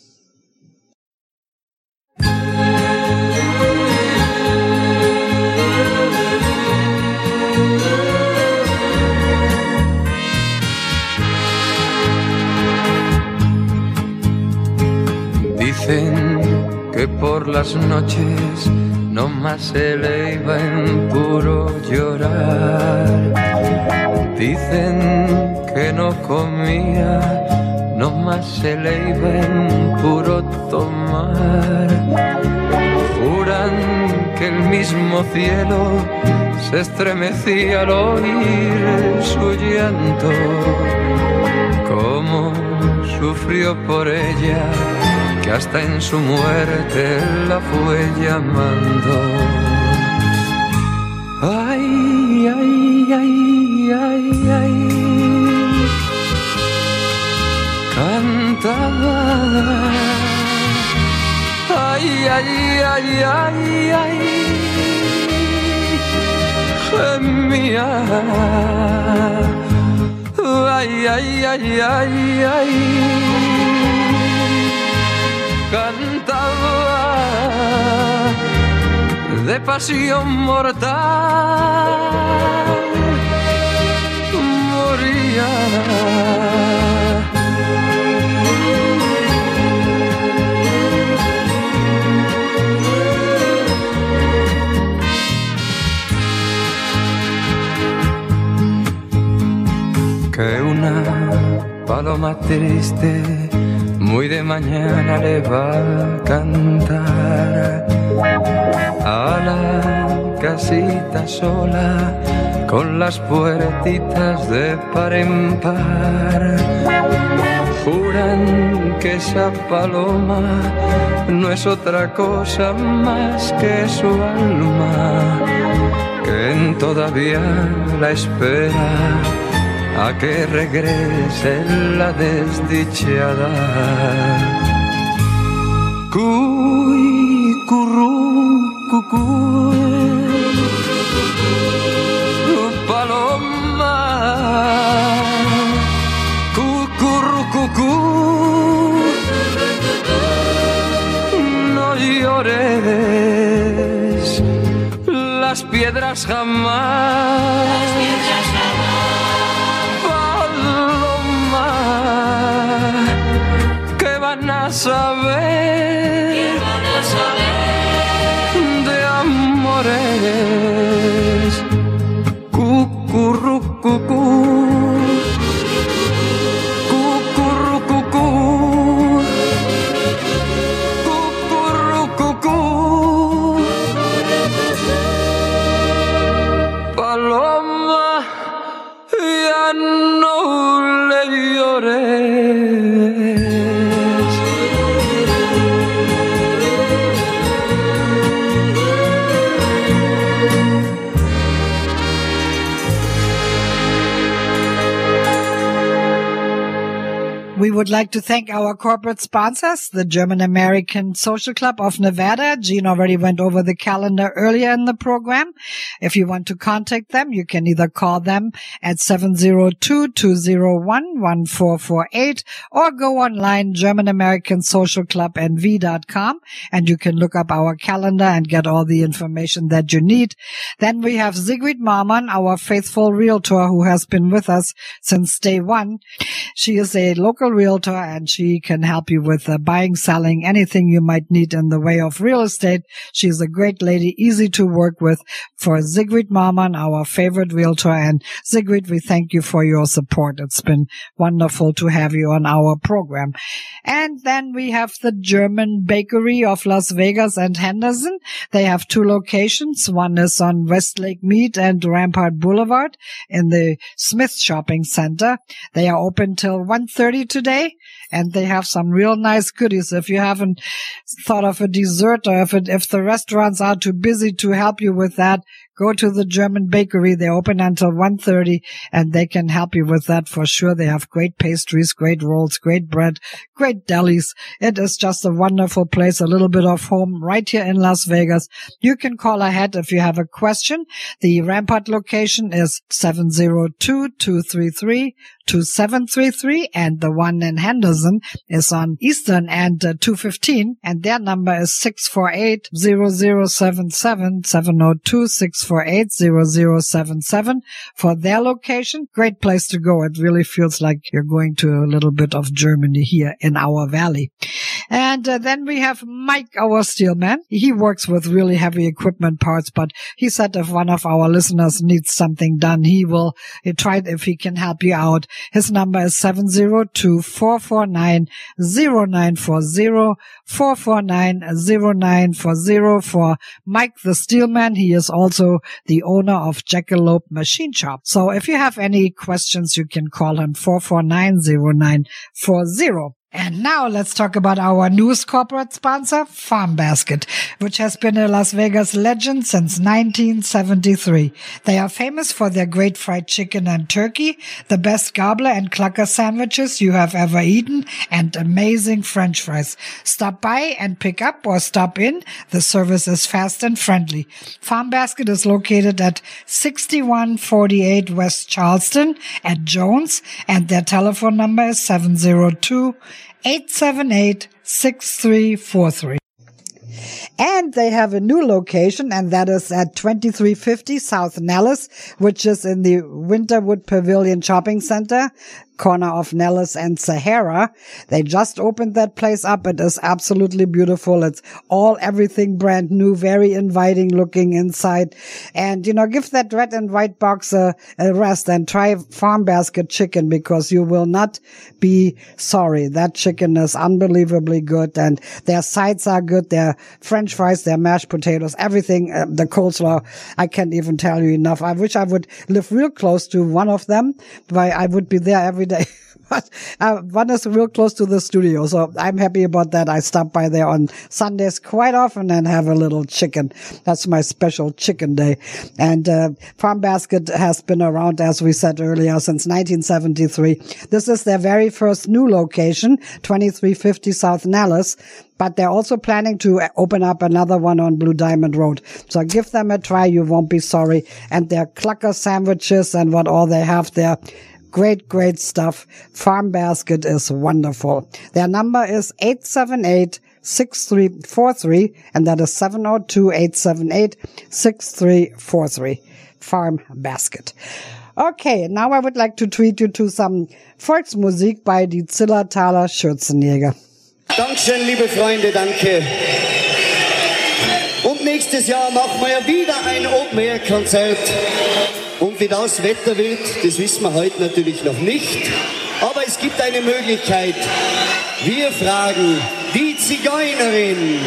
Por las noches no más se le iba en puro llorar. Dicen que no comía, no más se le iba en puro tomar. Juran que el mismo cielo se estremecía al oír su llanto cómo sufrió por ella, que hasta en su muerte la fue llamando. Ay, ay, ay, ay, ay. Cantaba. Ay, ay, ay, ay, ay. Gemía. Ay, ay, ay, ay, ay. Cantaba de pasión mortal. Moría. que una paloma triste muy de mañana le va a cantar a la casita sola con las puertitas de par en par. Juran que esa paloma no es otra cosa más que su alma, que todavía la espera a que regrese la desdichada. Cuy, curru, cucú, paloma, cucurru, cucú, no llores, las piedras jamás. Would like to thank our corporate sponsors, the German American Social Club of Nevada. Gene already went over the calendar earlier in the program. If you want to contact them, you can either call them at 702-201-1448 or go online, German American Social Club NV.com and you can look up our calendar and get all the information that you need. Then we have Sigrid Marmon, our faithful realtor who has been with us since day one. She is a local realtor and she can help you with uh, buying, selling, anything you might need in the way of real estate. She's a great lady, easy to work with for Sigrid Marmon, our favorite realtor. And Sigrid, we thank you for your support. It's been wonderful to have you on our program. And then we have the German Bakery of Las Vegas and Henderson. They have two locations. One is on West Lake Mead and Rampart Boulevard in the Smith Shopping Center. They are open till 1.30 today and they have some real nice goodies. If you haven't thought of a dessert or if it, if the restaurants are too busy to help you with that, go to the German bakery. They open until 1.30 and they can help you with that for sure. They have great pastries, great rolls, great bread, great delis. It is just a wonderful place, a little bit of home right here in Las Vegas. You can call ahead if you have a question. The Rampart location is 702-233-2733 and the one in Henderson is on Eastern and uh, 215 and their number is 648-0077 702-648-0077 for their location. Great place to go. It really feels like you're going to a little bit of Germany here in our valley. And uh, then we have Mike, our steelman. He works with really heavy equipment parts, but he said if one of our listeners needs something done, he will he try if he can help you out. His number is 702-449-0940, 449-0940 for Mike the Steelman. He is also the owner of Jackalope Machine Shop. So if you have any questions, you can call him 449-0940. And now let's talk about our newest corporate sponsor, Farm Basket, which has been a Las Vegas legend since 1973. They are famous for their great fried chicken and turkey, the best gobbler and clucker sandwiches you have ever eaten, and amazing french fries. Stop by and pick up or stop in. The service is fast and friendly. Farm Basket is located at 6148 West Charleston at Jones, and their telephone number is 702 878 6343. And they have a new location, and that is at 2350 South Nellis, which is in the Winterwood Pavilion Shopping Center, corner of Nellis and Sahara. They just opened that place up. It is absolutely beautiful. It's all everything brand new, very inviting looking inside. And, you know, give that red and white box a, a rest and try Farm Basket chicken because you will not be sorry. That chicken is unbelievably good and their sides are good. Their French fries, their mashed potatoes, everything, uh, the coleslaw. I can't even tell you enough. I wish I would live real close to one of them, but I would be there every day. But uh, one is real close to the studio, so I'm happy about that. I stop by there on Sundays quite often and have a little chicken. That's my special chicken day. And uh, Farm Basket has been around, as we said earlier, since 1973. This is their very first new location, 2350 South Nellis but they're also planning to open up another one on Blue Diamond Road. So give them a try. You won't be sorry. And their clucker sandwiches and what all they have there. Great, great stuff. Farm Basket is wonderful. Their number is 878 6343 and that is 702-878-6343. Farm Basket. Okay, now I would like to treat you to some Volksmusik by die Zillertaler Schürzenjäger. Dankeschön, liebe Freunde, danke. Und nächstes Jahr machen wir wieder ein Open-Air-Konzert. Und wie das Wetter wird, das wissen wir heute natürlich noch nicht. Aber es gibt eine Möglichkeit. Wir fragen die Zigeunerin.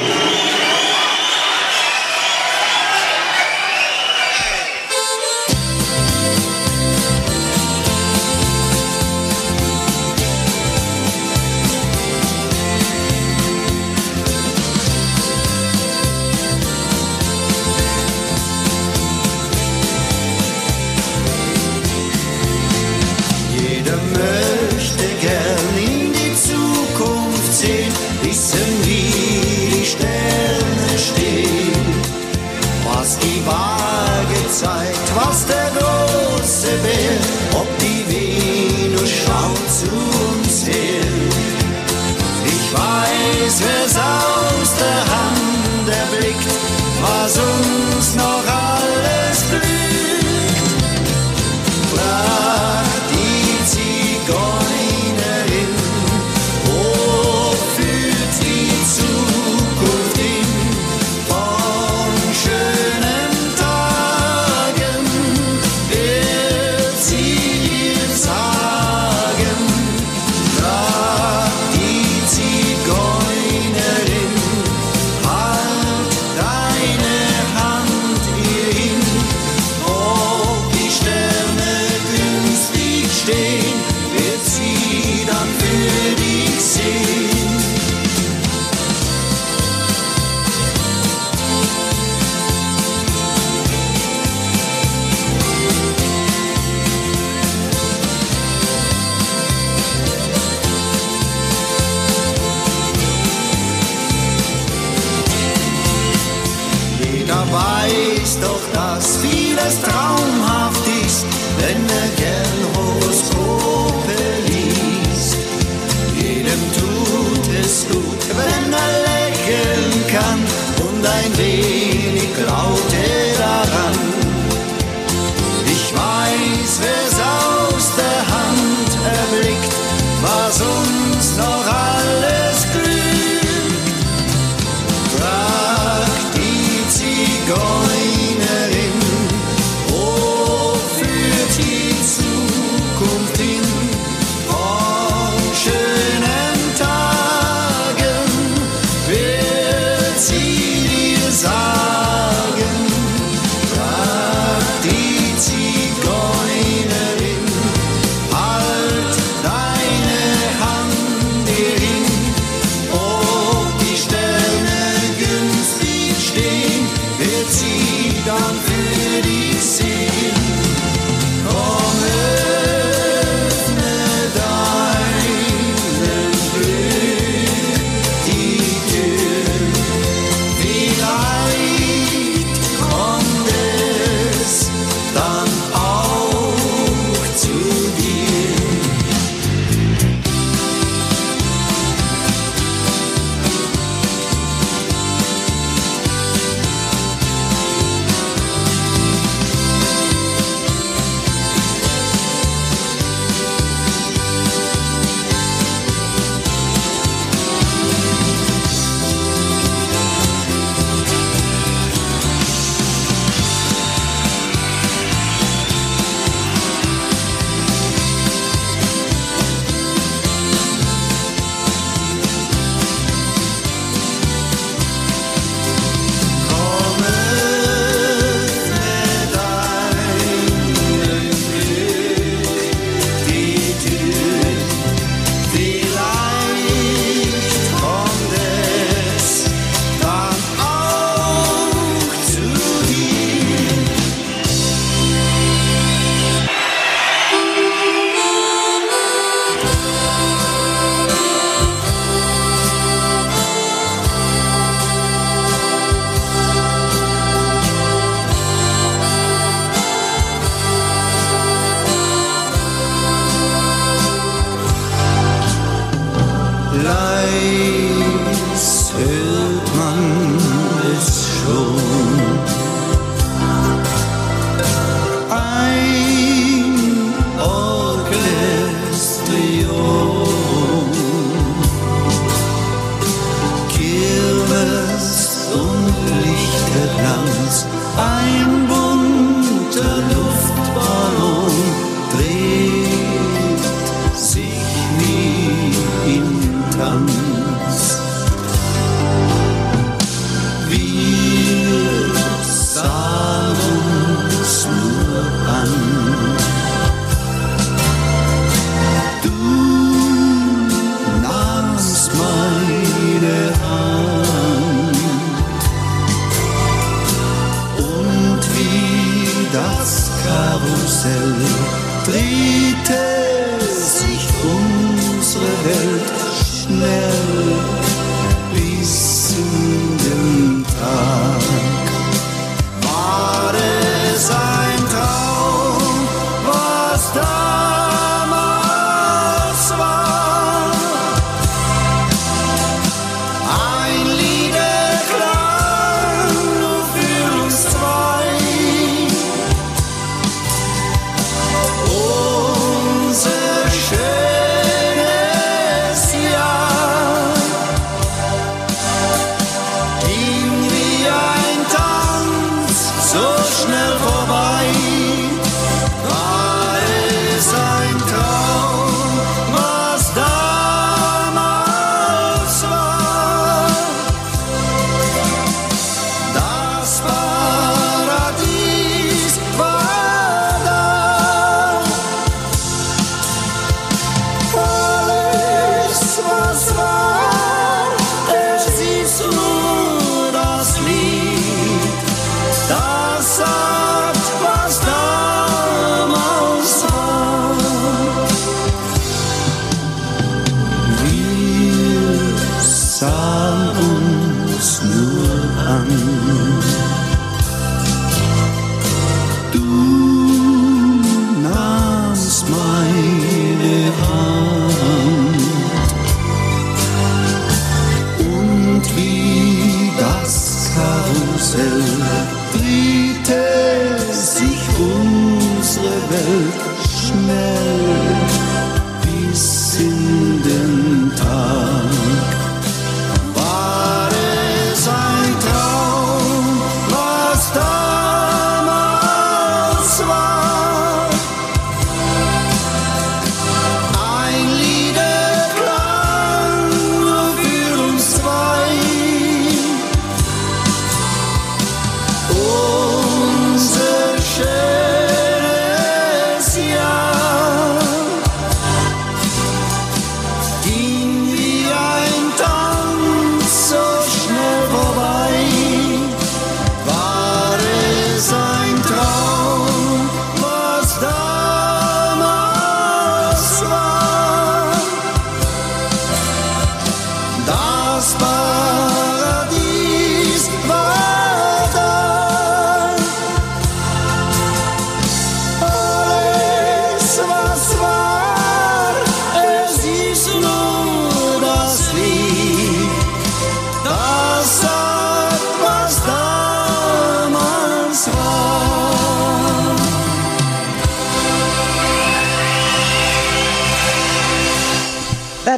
Das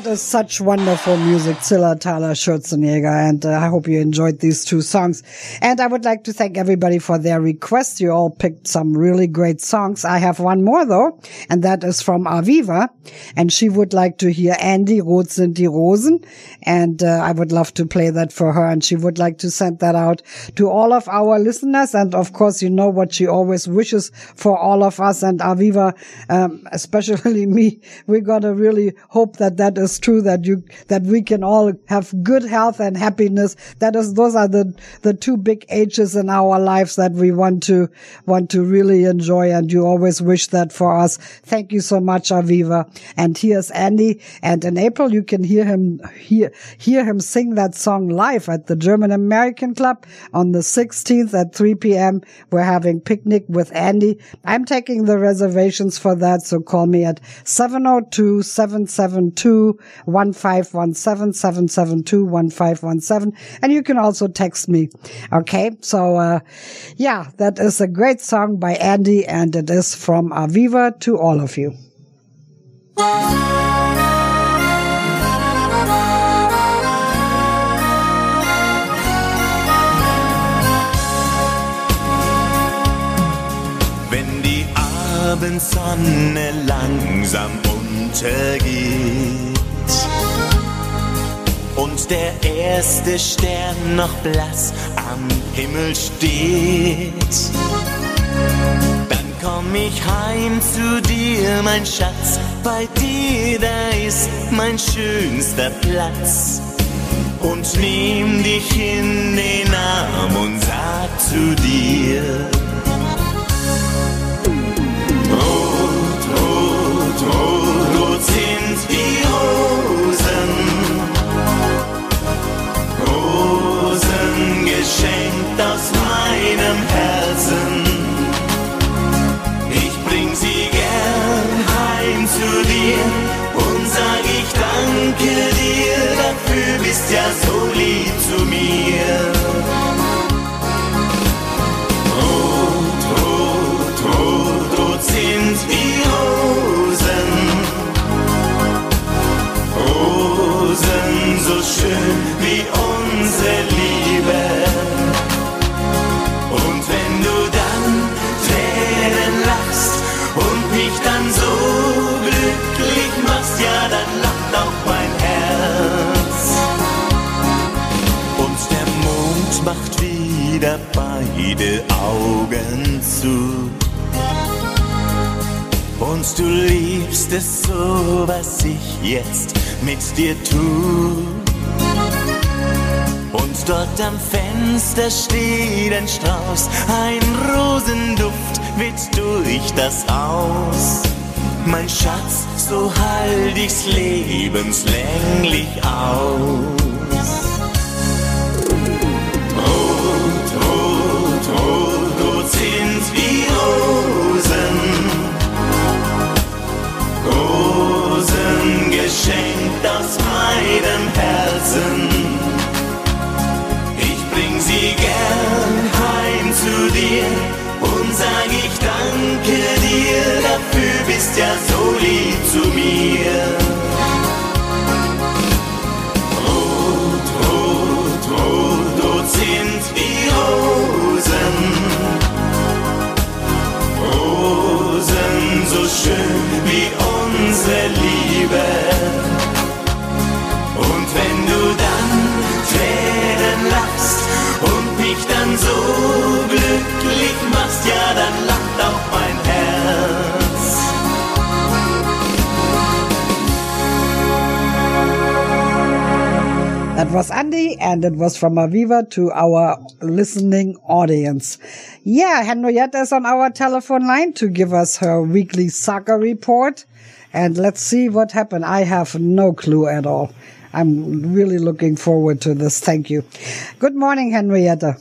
is such wonderful music, Zillertaler Schürzenjäger, and uh, I hope you enjoyed these two songs. And I would like to thank everybody for their requests. You all picked some really great songs. I have one more though, and that is from Aviva, and she would like to hear Andy Rot sind die Rosen, and uh, I would love to play that for her, and she would like to send that out to all of our listeners. And of course, you know what she always wishes for all of us, and Aviva, um, especially me, we gotta really hope that that is true that you that we can all have good health and happiness. That is those are the the two big H's in our lives that we want to want to really enjoy and you always wish that for us. Thank you so much Aviva. And here's Andy. And in April you can hear him hear hear him sing that song live at the German American Club on the 16th at 3 p.m. we're having picnic with Andy. I'm taking the reservations for that so call me at 702 772 772-1517, And you can also text me. Okay. So, uh, yeah, that is a great song by Andy and it is from Aviva to all of you. Die Abendsonne langsam untergeht und der erste Stern noch blass am Himmel steht, dann komm ich heim zu dir, mein Schatz, bei dir, da ist mein schönster Platz. Und nehm dich in den Arm und sag zu dir, wieder beide Augen zu. Und du liebst es so, was ich jetzt mit dir tu. Und dort am Fenster steht ein Strauß, ein Rosenduft weht durch das Haus. Mein Schatz, so halt ich's lebenslänglich aus. Geschenkt aus meinem Herzen. Ich bring sie gern heim zu dir und sag ich danke dir, dafür bist ja so lieb zu mir. Rot, rot, rot, rot sind die Rosen. Rosen so schön wie unsere Liebe. That was Andy, and it was from Aviva to our listening audience. Yeah, Henrietta is on our telephone line to give us her weekly soccer report. And let's see what happened. I have no clue at all. I'm really looking forward to this. Thank you. Good morning, Henrietta.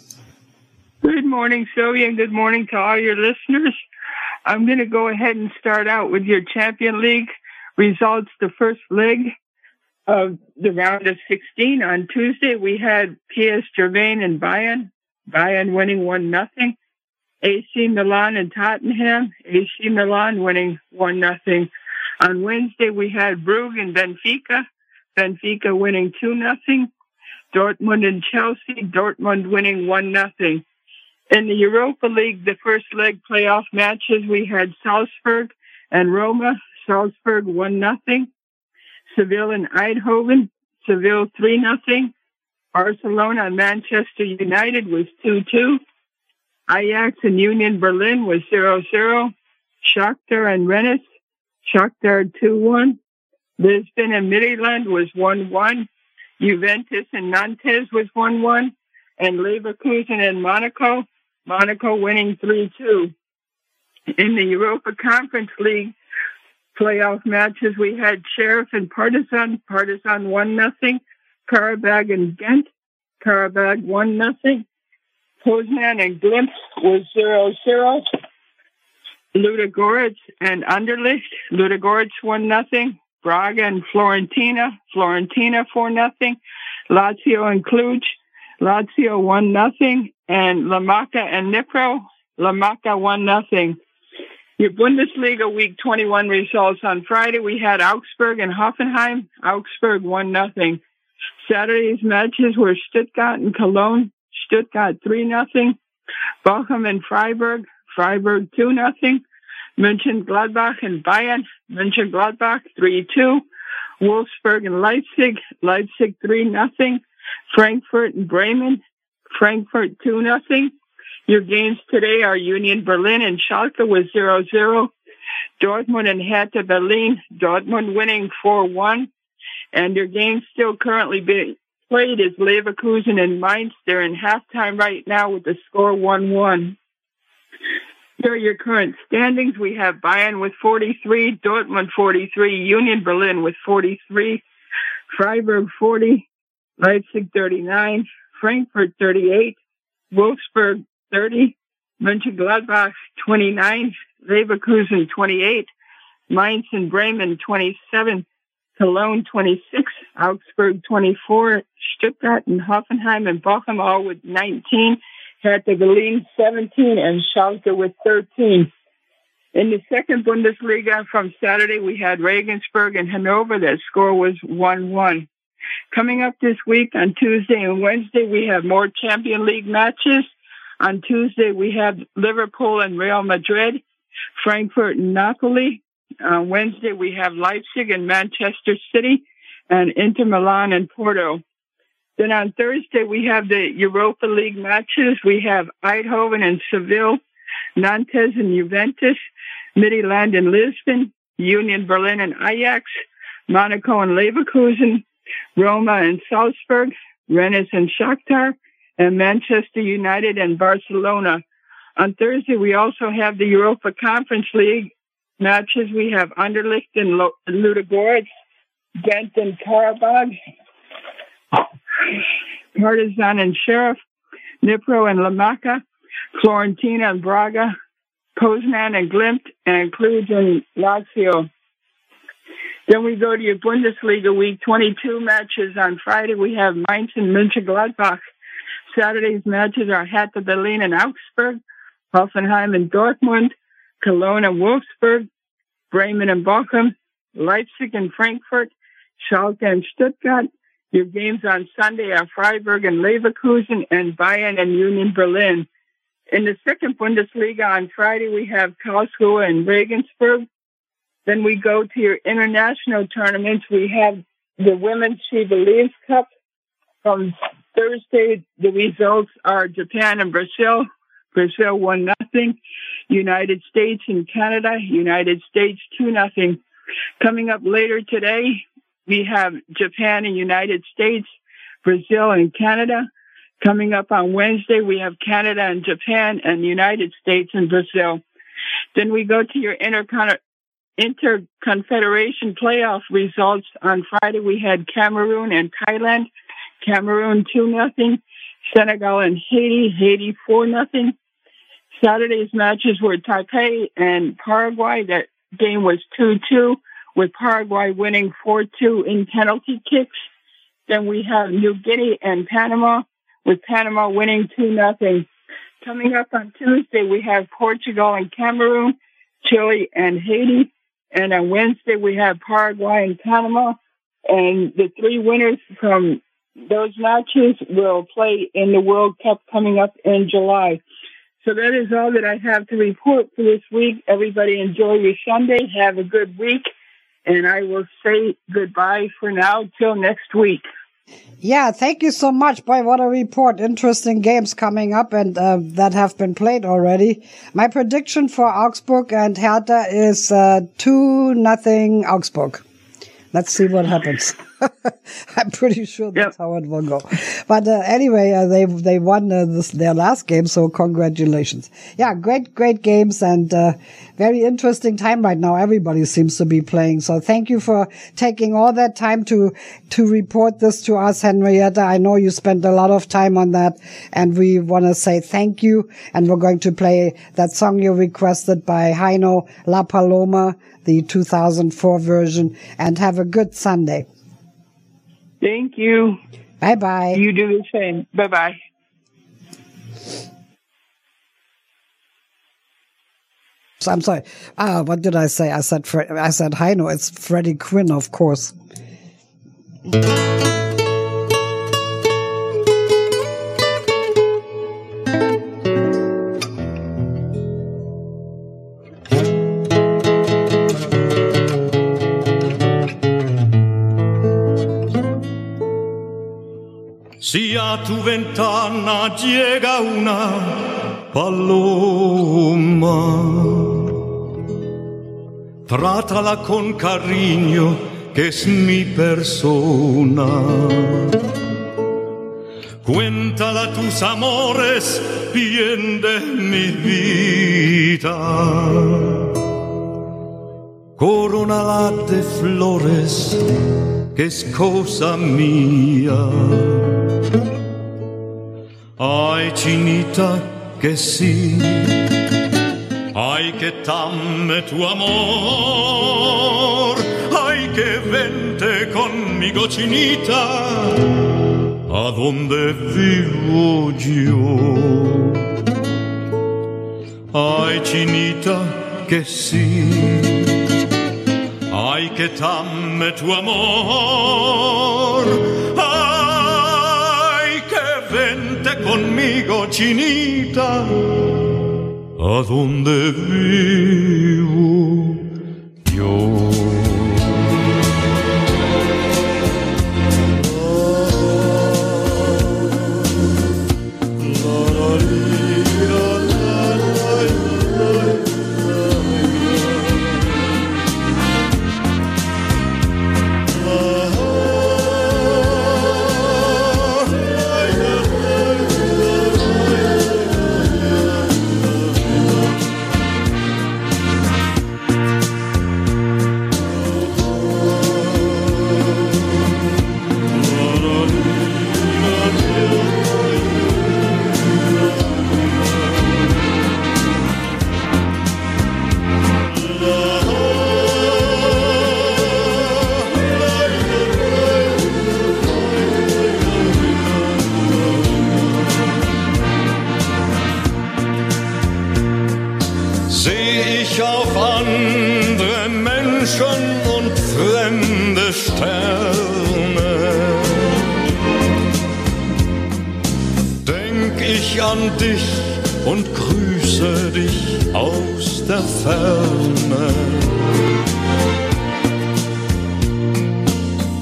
Good morning, Sylvia, and good morning to all your listeners. I'm going to go ahead and start out with your Champion League results. The first leg of the round of 16 on Tuesday, we had PS Germain and Bayern. Bayern winning one nothing. AC Milan and Tottenham. AC Milan winning one nothing. On Wednesday, we had Brugge and Benfica. Benfica winning two nothing. Dortmund and Chelsea. Dortmund winning one nothing. In the Europa League, the first leg playoff matches, we had Salzburg and Roma. Salzburg one nothing. Seville and Eindhoven. Seville three nothing. Barcelona and Manchester United was two two. Ajax and Union Berlin was zero zero. Shakhtar and Rennes. Shakhtar two one. Lisbon and Midtjylland was one one. Juventus and Nantes was one one. And Leverkusen and Monaco. Monaco winning three two. In the Europa Conference League playoff matches, we had Sheriff and Partizan. Partizan one nothing. Karabag and Ghent. Karabag one nothing. Poznan and Glimt was zero zero. Ludogorets and Anderlecht. Ludogorets one nothing. Braga and Florentina. Florentina four nothing. Lazio and Cluj. Lazio one nothing. And Larnaca and Nipro. Larnaca one nothing. Your Bundesliga Week 21 results on Friday. We had Augsburg and Hoffenheim. Augsburg one nothing. Saturday's matches were Stuttgart and Cologne. Stuttgart three nothing. Bochum and Freiburg. Freiburg two nothing. Mönchengladbach and Bayern. Mönchengladbach three two. Wolfsburg and Leipzig. Leipzig three nothing. Frankfurt and Bremen. Frankfurt two nothing. Your games today are Union Berlin and Schalke with 0-0. Dortmund and Hertha Berlin. Dortmund winning 4-1. And your game still currently being played is Leverkusen and Mainz. They're in halftime right now with the score 1-1. Here are your current standings. We have Bayern with 43, Dortmund 43, Union Berlin with 43, Freiburg 40, Leipzig 39, Frankfurt 38, Wolfsburg 30, Mönchengladbach 29, Leverkusen 28, Mainz and Bremen 27, Cologne 26, Augsburg 24, Stuttgart and Hoffenheim and Bochum all with 19, Hertha Berlin 17, and Schalke with 13. In the second Bundesliga from Saturday, we had Regensburg and Hanover. That score was 1-1. Coming up this week on Tuesday and Wednesday, we have more Champion League matches. On Tuesday, we have Liverpool and Real Madrid, Frankfurt and Napoli. On Wednesday, we have Leipzig and Manchester City, and Inter Milan and Porto. Then on Thursday, we have the Europa League matches. We have Eindhoven and Seville, Nantes and Juventus, Midtjylland and Lisbon, Union Berlin and Ajax, Monaco and Leverkusen, Roma and Salzburg, Rennes and Shakhtar, and Manchester United and Barcelona. On Thursday, we also have the Europa Conference League matches. We have Anderlecht and Ludogorets, Ghent and Karabag, Partizan and Sheriff, Nipro and Larnaca, Florentina and Braga, Poznan and Glimt, and Cluj and Lazio. Then we go to your Bundesliga week 22 matches. On Friday, we have Mainz and Mönchengladbach. Saturday's matches are Hertha Berlin and Augsburg, Hoffenheim and Dortmund, Cologne and Wolfsburg, Bremen and Bochum, Leipzig and Frankfurt, Schalke and Stuttgart. Your games on Sunday are Freiburg and Leverkusen and Bayern and Union Berlin. In the second Bundesliga on Friday, we have Karlsruhe and Regensburg. Then we go to your international tournaments. We have the Women's She Believes Cup. From Thursday, the results are Japan and Brazil. Brazil won nothing. United States and Canada. United States two nothing. Coming up later today, we have Japan and United States, Brazil and Canada. Coming up on Wednesday, we have Canada and Japan and United States and Brazil. Then we go to your intercon- interconfederation playoff results. On Friday, we had Cameroon and Thailand. Cameroon two nothing. Senegal and Haiti. Haiti four nothing. Saturday's matches were Taipei and Paraguay. That game was two two, with Paraguay winning four two in penalty kicks. Then we have New Guinea and Panama, with Panama winning two nothing. Coming up on Tuesday, we have Portugal and Cameroon, Chile and Haiti. And on Wednesday, we have Paraguay and Panama. And the three winners from those matches will play in the World Cup coming up in July. So that is all that I have to report for this week. Everybody enjoy your Sunday. Have a good week. And I will say goodbye for now till next week. Yeah, thank you so much. Boy, what a report. Interesting games coming up and uh, that have been played already. My prediction for Augsburg and Hertha is uh, 2 nothing Augsburg. Let's see what happens. I'm pretty sure that's how it will go. But uh, anyway, uh, they they won uh, this, their last game, so congratulations. Yeah, great great games and uh, very interesting time right now. Everybody seems to be playing. So thank you for taking all that time to to report this to us, Henrietta. I know you spent a lot of time on that, and we want to say thank you. And we're going to play that song you requested by Heino La Paloma, the 2004 version. And have a good Sunday. Thank you. Bye bye. You do the same. Bye bye. So I'm sorry. Ah, what did I say? I said Fre- I said Heino. It's Freddy Quinn, of course. Tu ventana llega una paloma, trátala con cariño, que es mi persona. Cuéntala tus amores, bien de mi vida. Coronala de flores, que es cosa mía. Ai cinita che sì, ai che tamme tu amor, ai che vente conmigo cinita, a donde vivo io. Ai cinita che sì, ai che tamme tu amor, conmigo, chinita, a donde vivo yo. Der Ferne.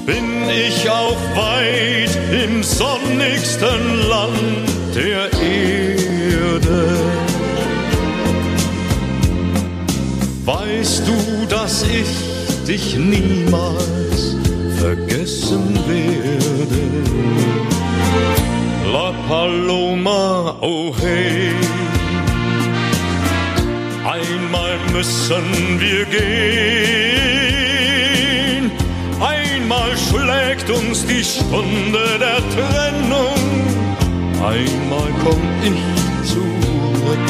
Bin ich auch weit im sonnigsten Land der Erde. Weißt du, dass ich dich niemals vergessen werde? La Paloma, oh hey, einmal müssen wir gehen, einmal schlägt uns die Stunde der Trennung, einmal komm ich zurück.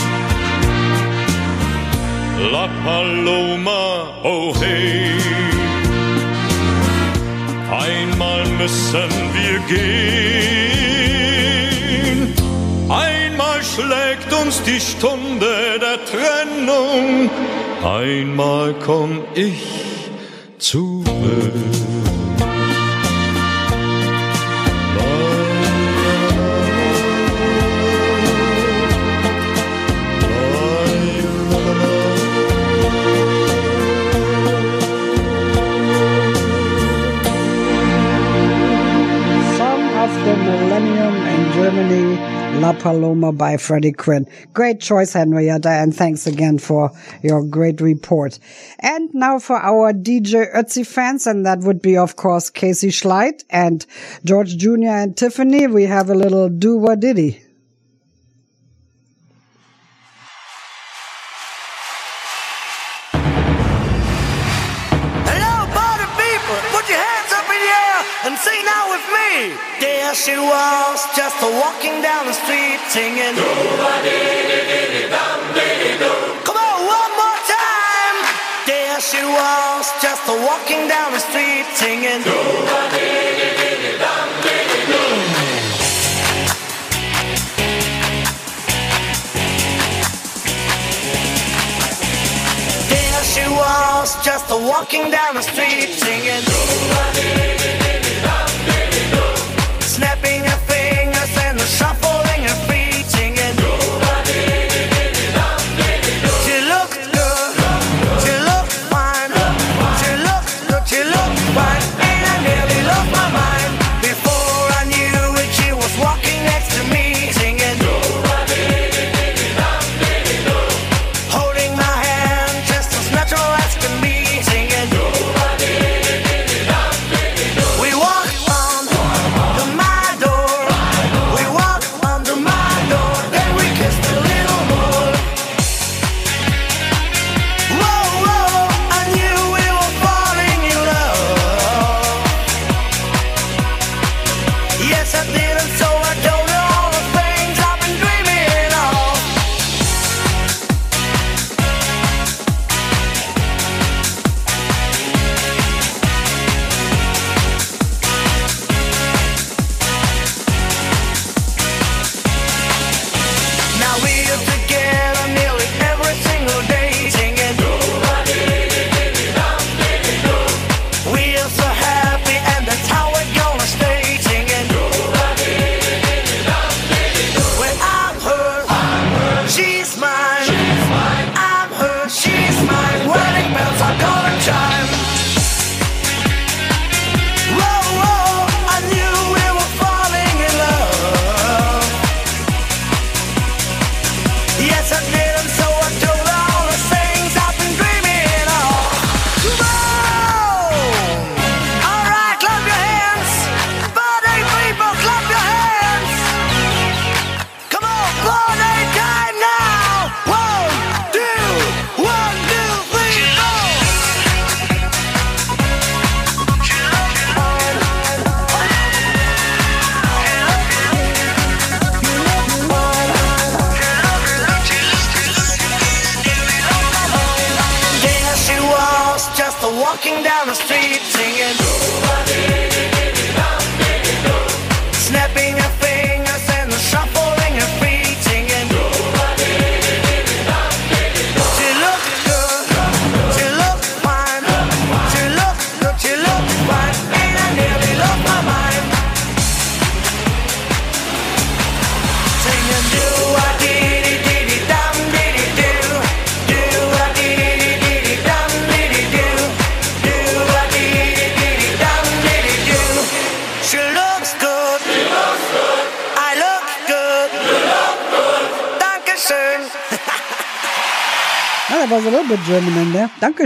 La Paloma, oh hey. Einmal müssen wir gehen. Einmal schlägt uns die Stunde der Trennung. Einmal komm ich zurück. Paloma by Freddy Quinn. Great choice, Henrietta, and thanks again for your great report. And now for our DJ Ötzi fans, and that would be, of course, Casey Schleit and George Jr. and Tiffany. We have a little Do Wah Diddy. Was, just a walking down the street singing. Come on, one more time. There she was, just a walking down the street singing. There she was, just a walking down the street singing.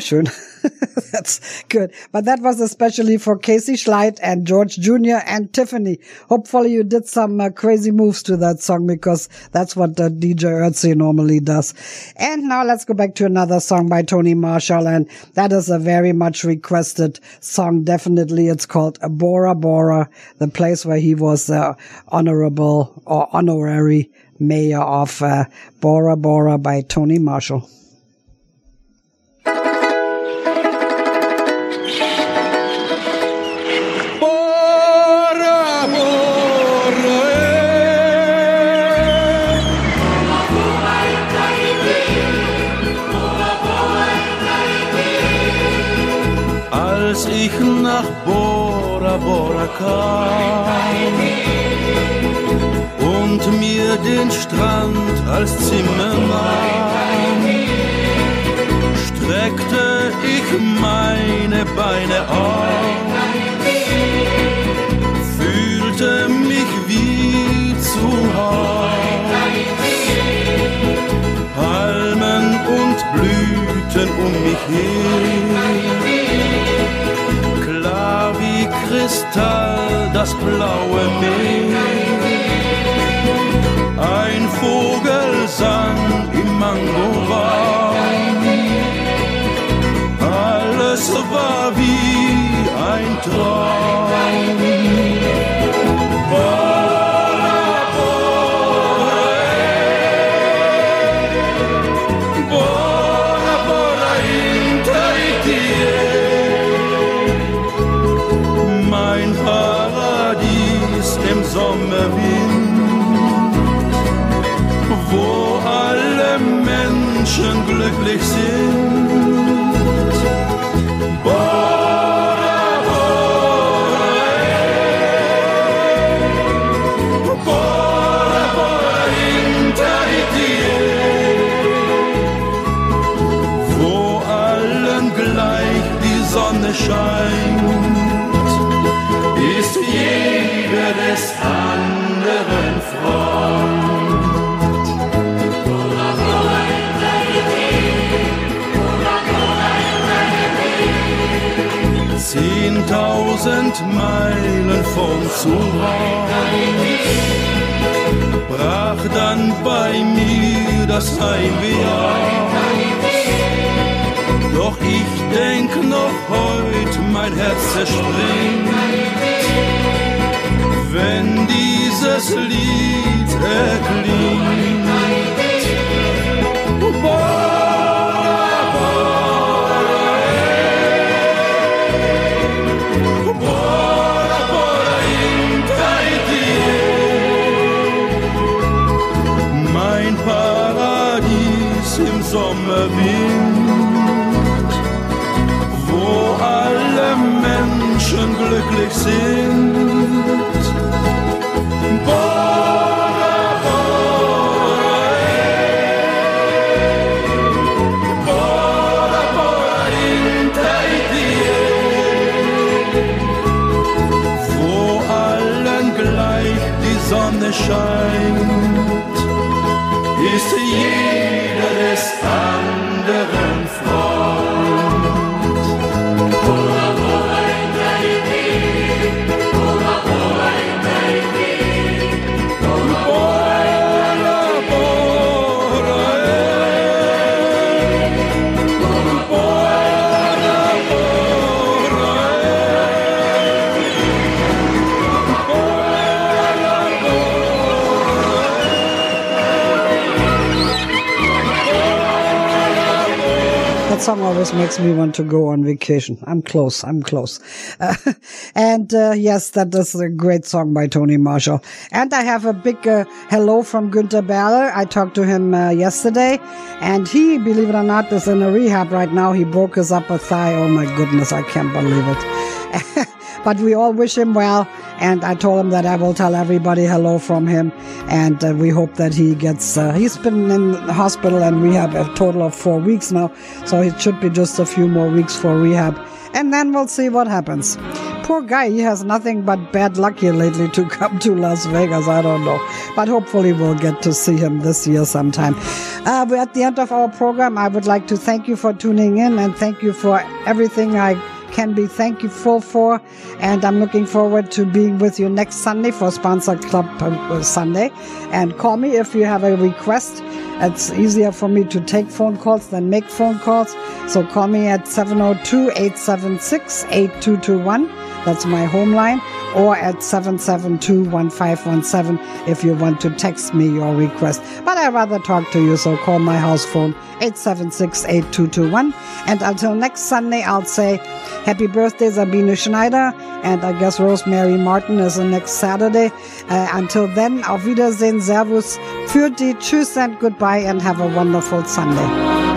There. That's good. But that was especially for Casey Schleit and George Jr. and Tiffany. Hopefully you did some uh, crazy moves to that song because that's what the DJ Ötzi normally does. And now let's go back to another song by Tony Marshall. And that is a very much requested song. Definitely. It's called Bora Bora, the place where he was uh, honorable or honorary mayor of uh, Bora Bora by Tony Marshall. ich nach Bora Bora kam und mir den Strand als Zimmermann streckte ich meine Beine auf, fühlte mich wie zu Hause, Palmen und Blüten um mich her. Kristall das blaue Meer. Ein Vogel sang im Mangobaum. Alles war wie ein Traum. Menschen glücklich sind. Zehntausend Meilen von zu Haus brach dann bei mir das Heimweh aus. Doch ich denk noch heut, mein Herz zerspringt, wenn dieses Lied erklingt. Sommerwind, wo alle Menschen glücklich sind. Always makes me want to go on vacation. I'm close. I'm close. Uh, and uh, yes, that is a great song by Tony Marshall. And I have a big uh, hello from Günter Berler. I talked to him uh, yesterday, and he, believe it or not, is in a rehab right now. He broke his upper thigh. Oh my goodness, I can't believe it. but we all wish him well. And I told him that I will tell everybody hello from him. And uh, we hope that he gets, uh, he's been in hospital and rehab a total of four weeks now. So it should be just a few more weeks for rehab. And then we'll see what happens. Poor guy, he has nothing but bad luck here lately to come to Las Vegas. I don't know. But hopefully we'll get to see him this year sometime. Uh, we're at the end of our program. I would like to thank you for tuning in and thank you for everything I can be thankful for. And I'm looking forward to being with you next Sunday for Sponsor Club uh, Sunday. And call me if you have a request. It's easier for me to take phone calls than make phone calls. So call me at 702 876 8221. That's my home line. Or at 772 1517 if you want to text me your request. But I'd rather talk to you, so call my house phone 876 8221. And until next Sunday, I'll say happy birthday, Sabine Schneider. And I guess Rosemary Martin is the next Saturday. Uh, until then, auf Wiedersehen, Servus, für die, Tschüss and goodbye, and have a wonderful Sunday.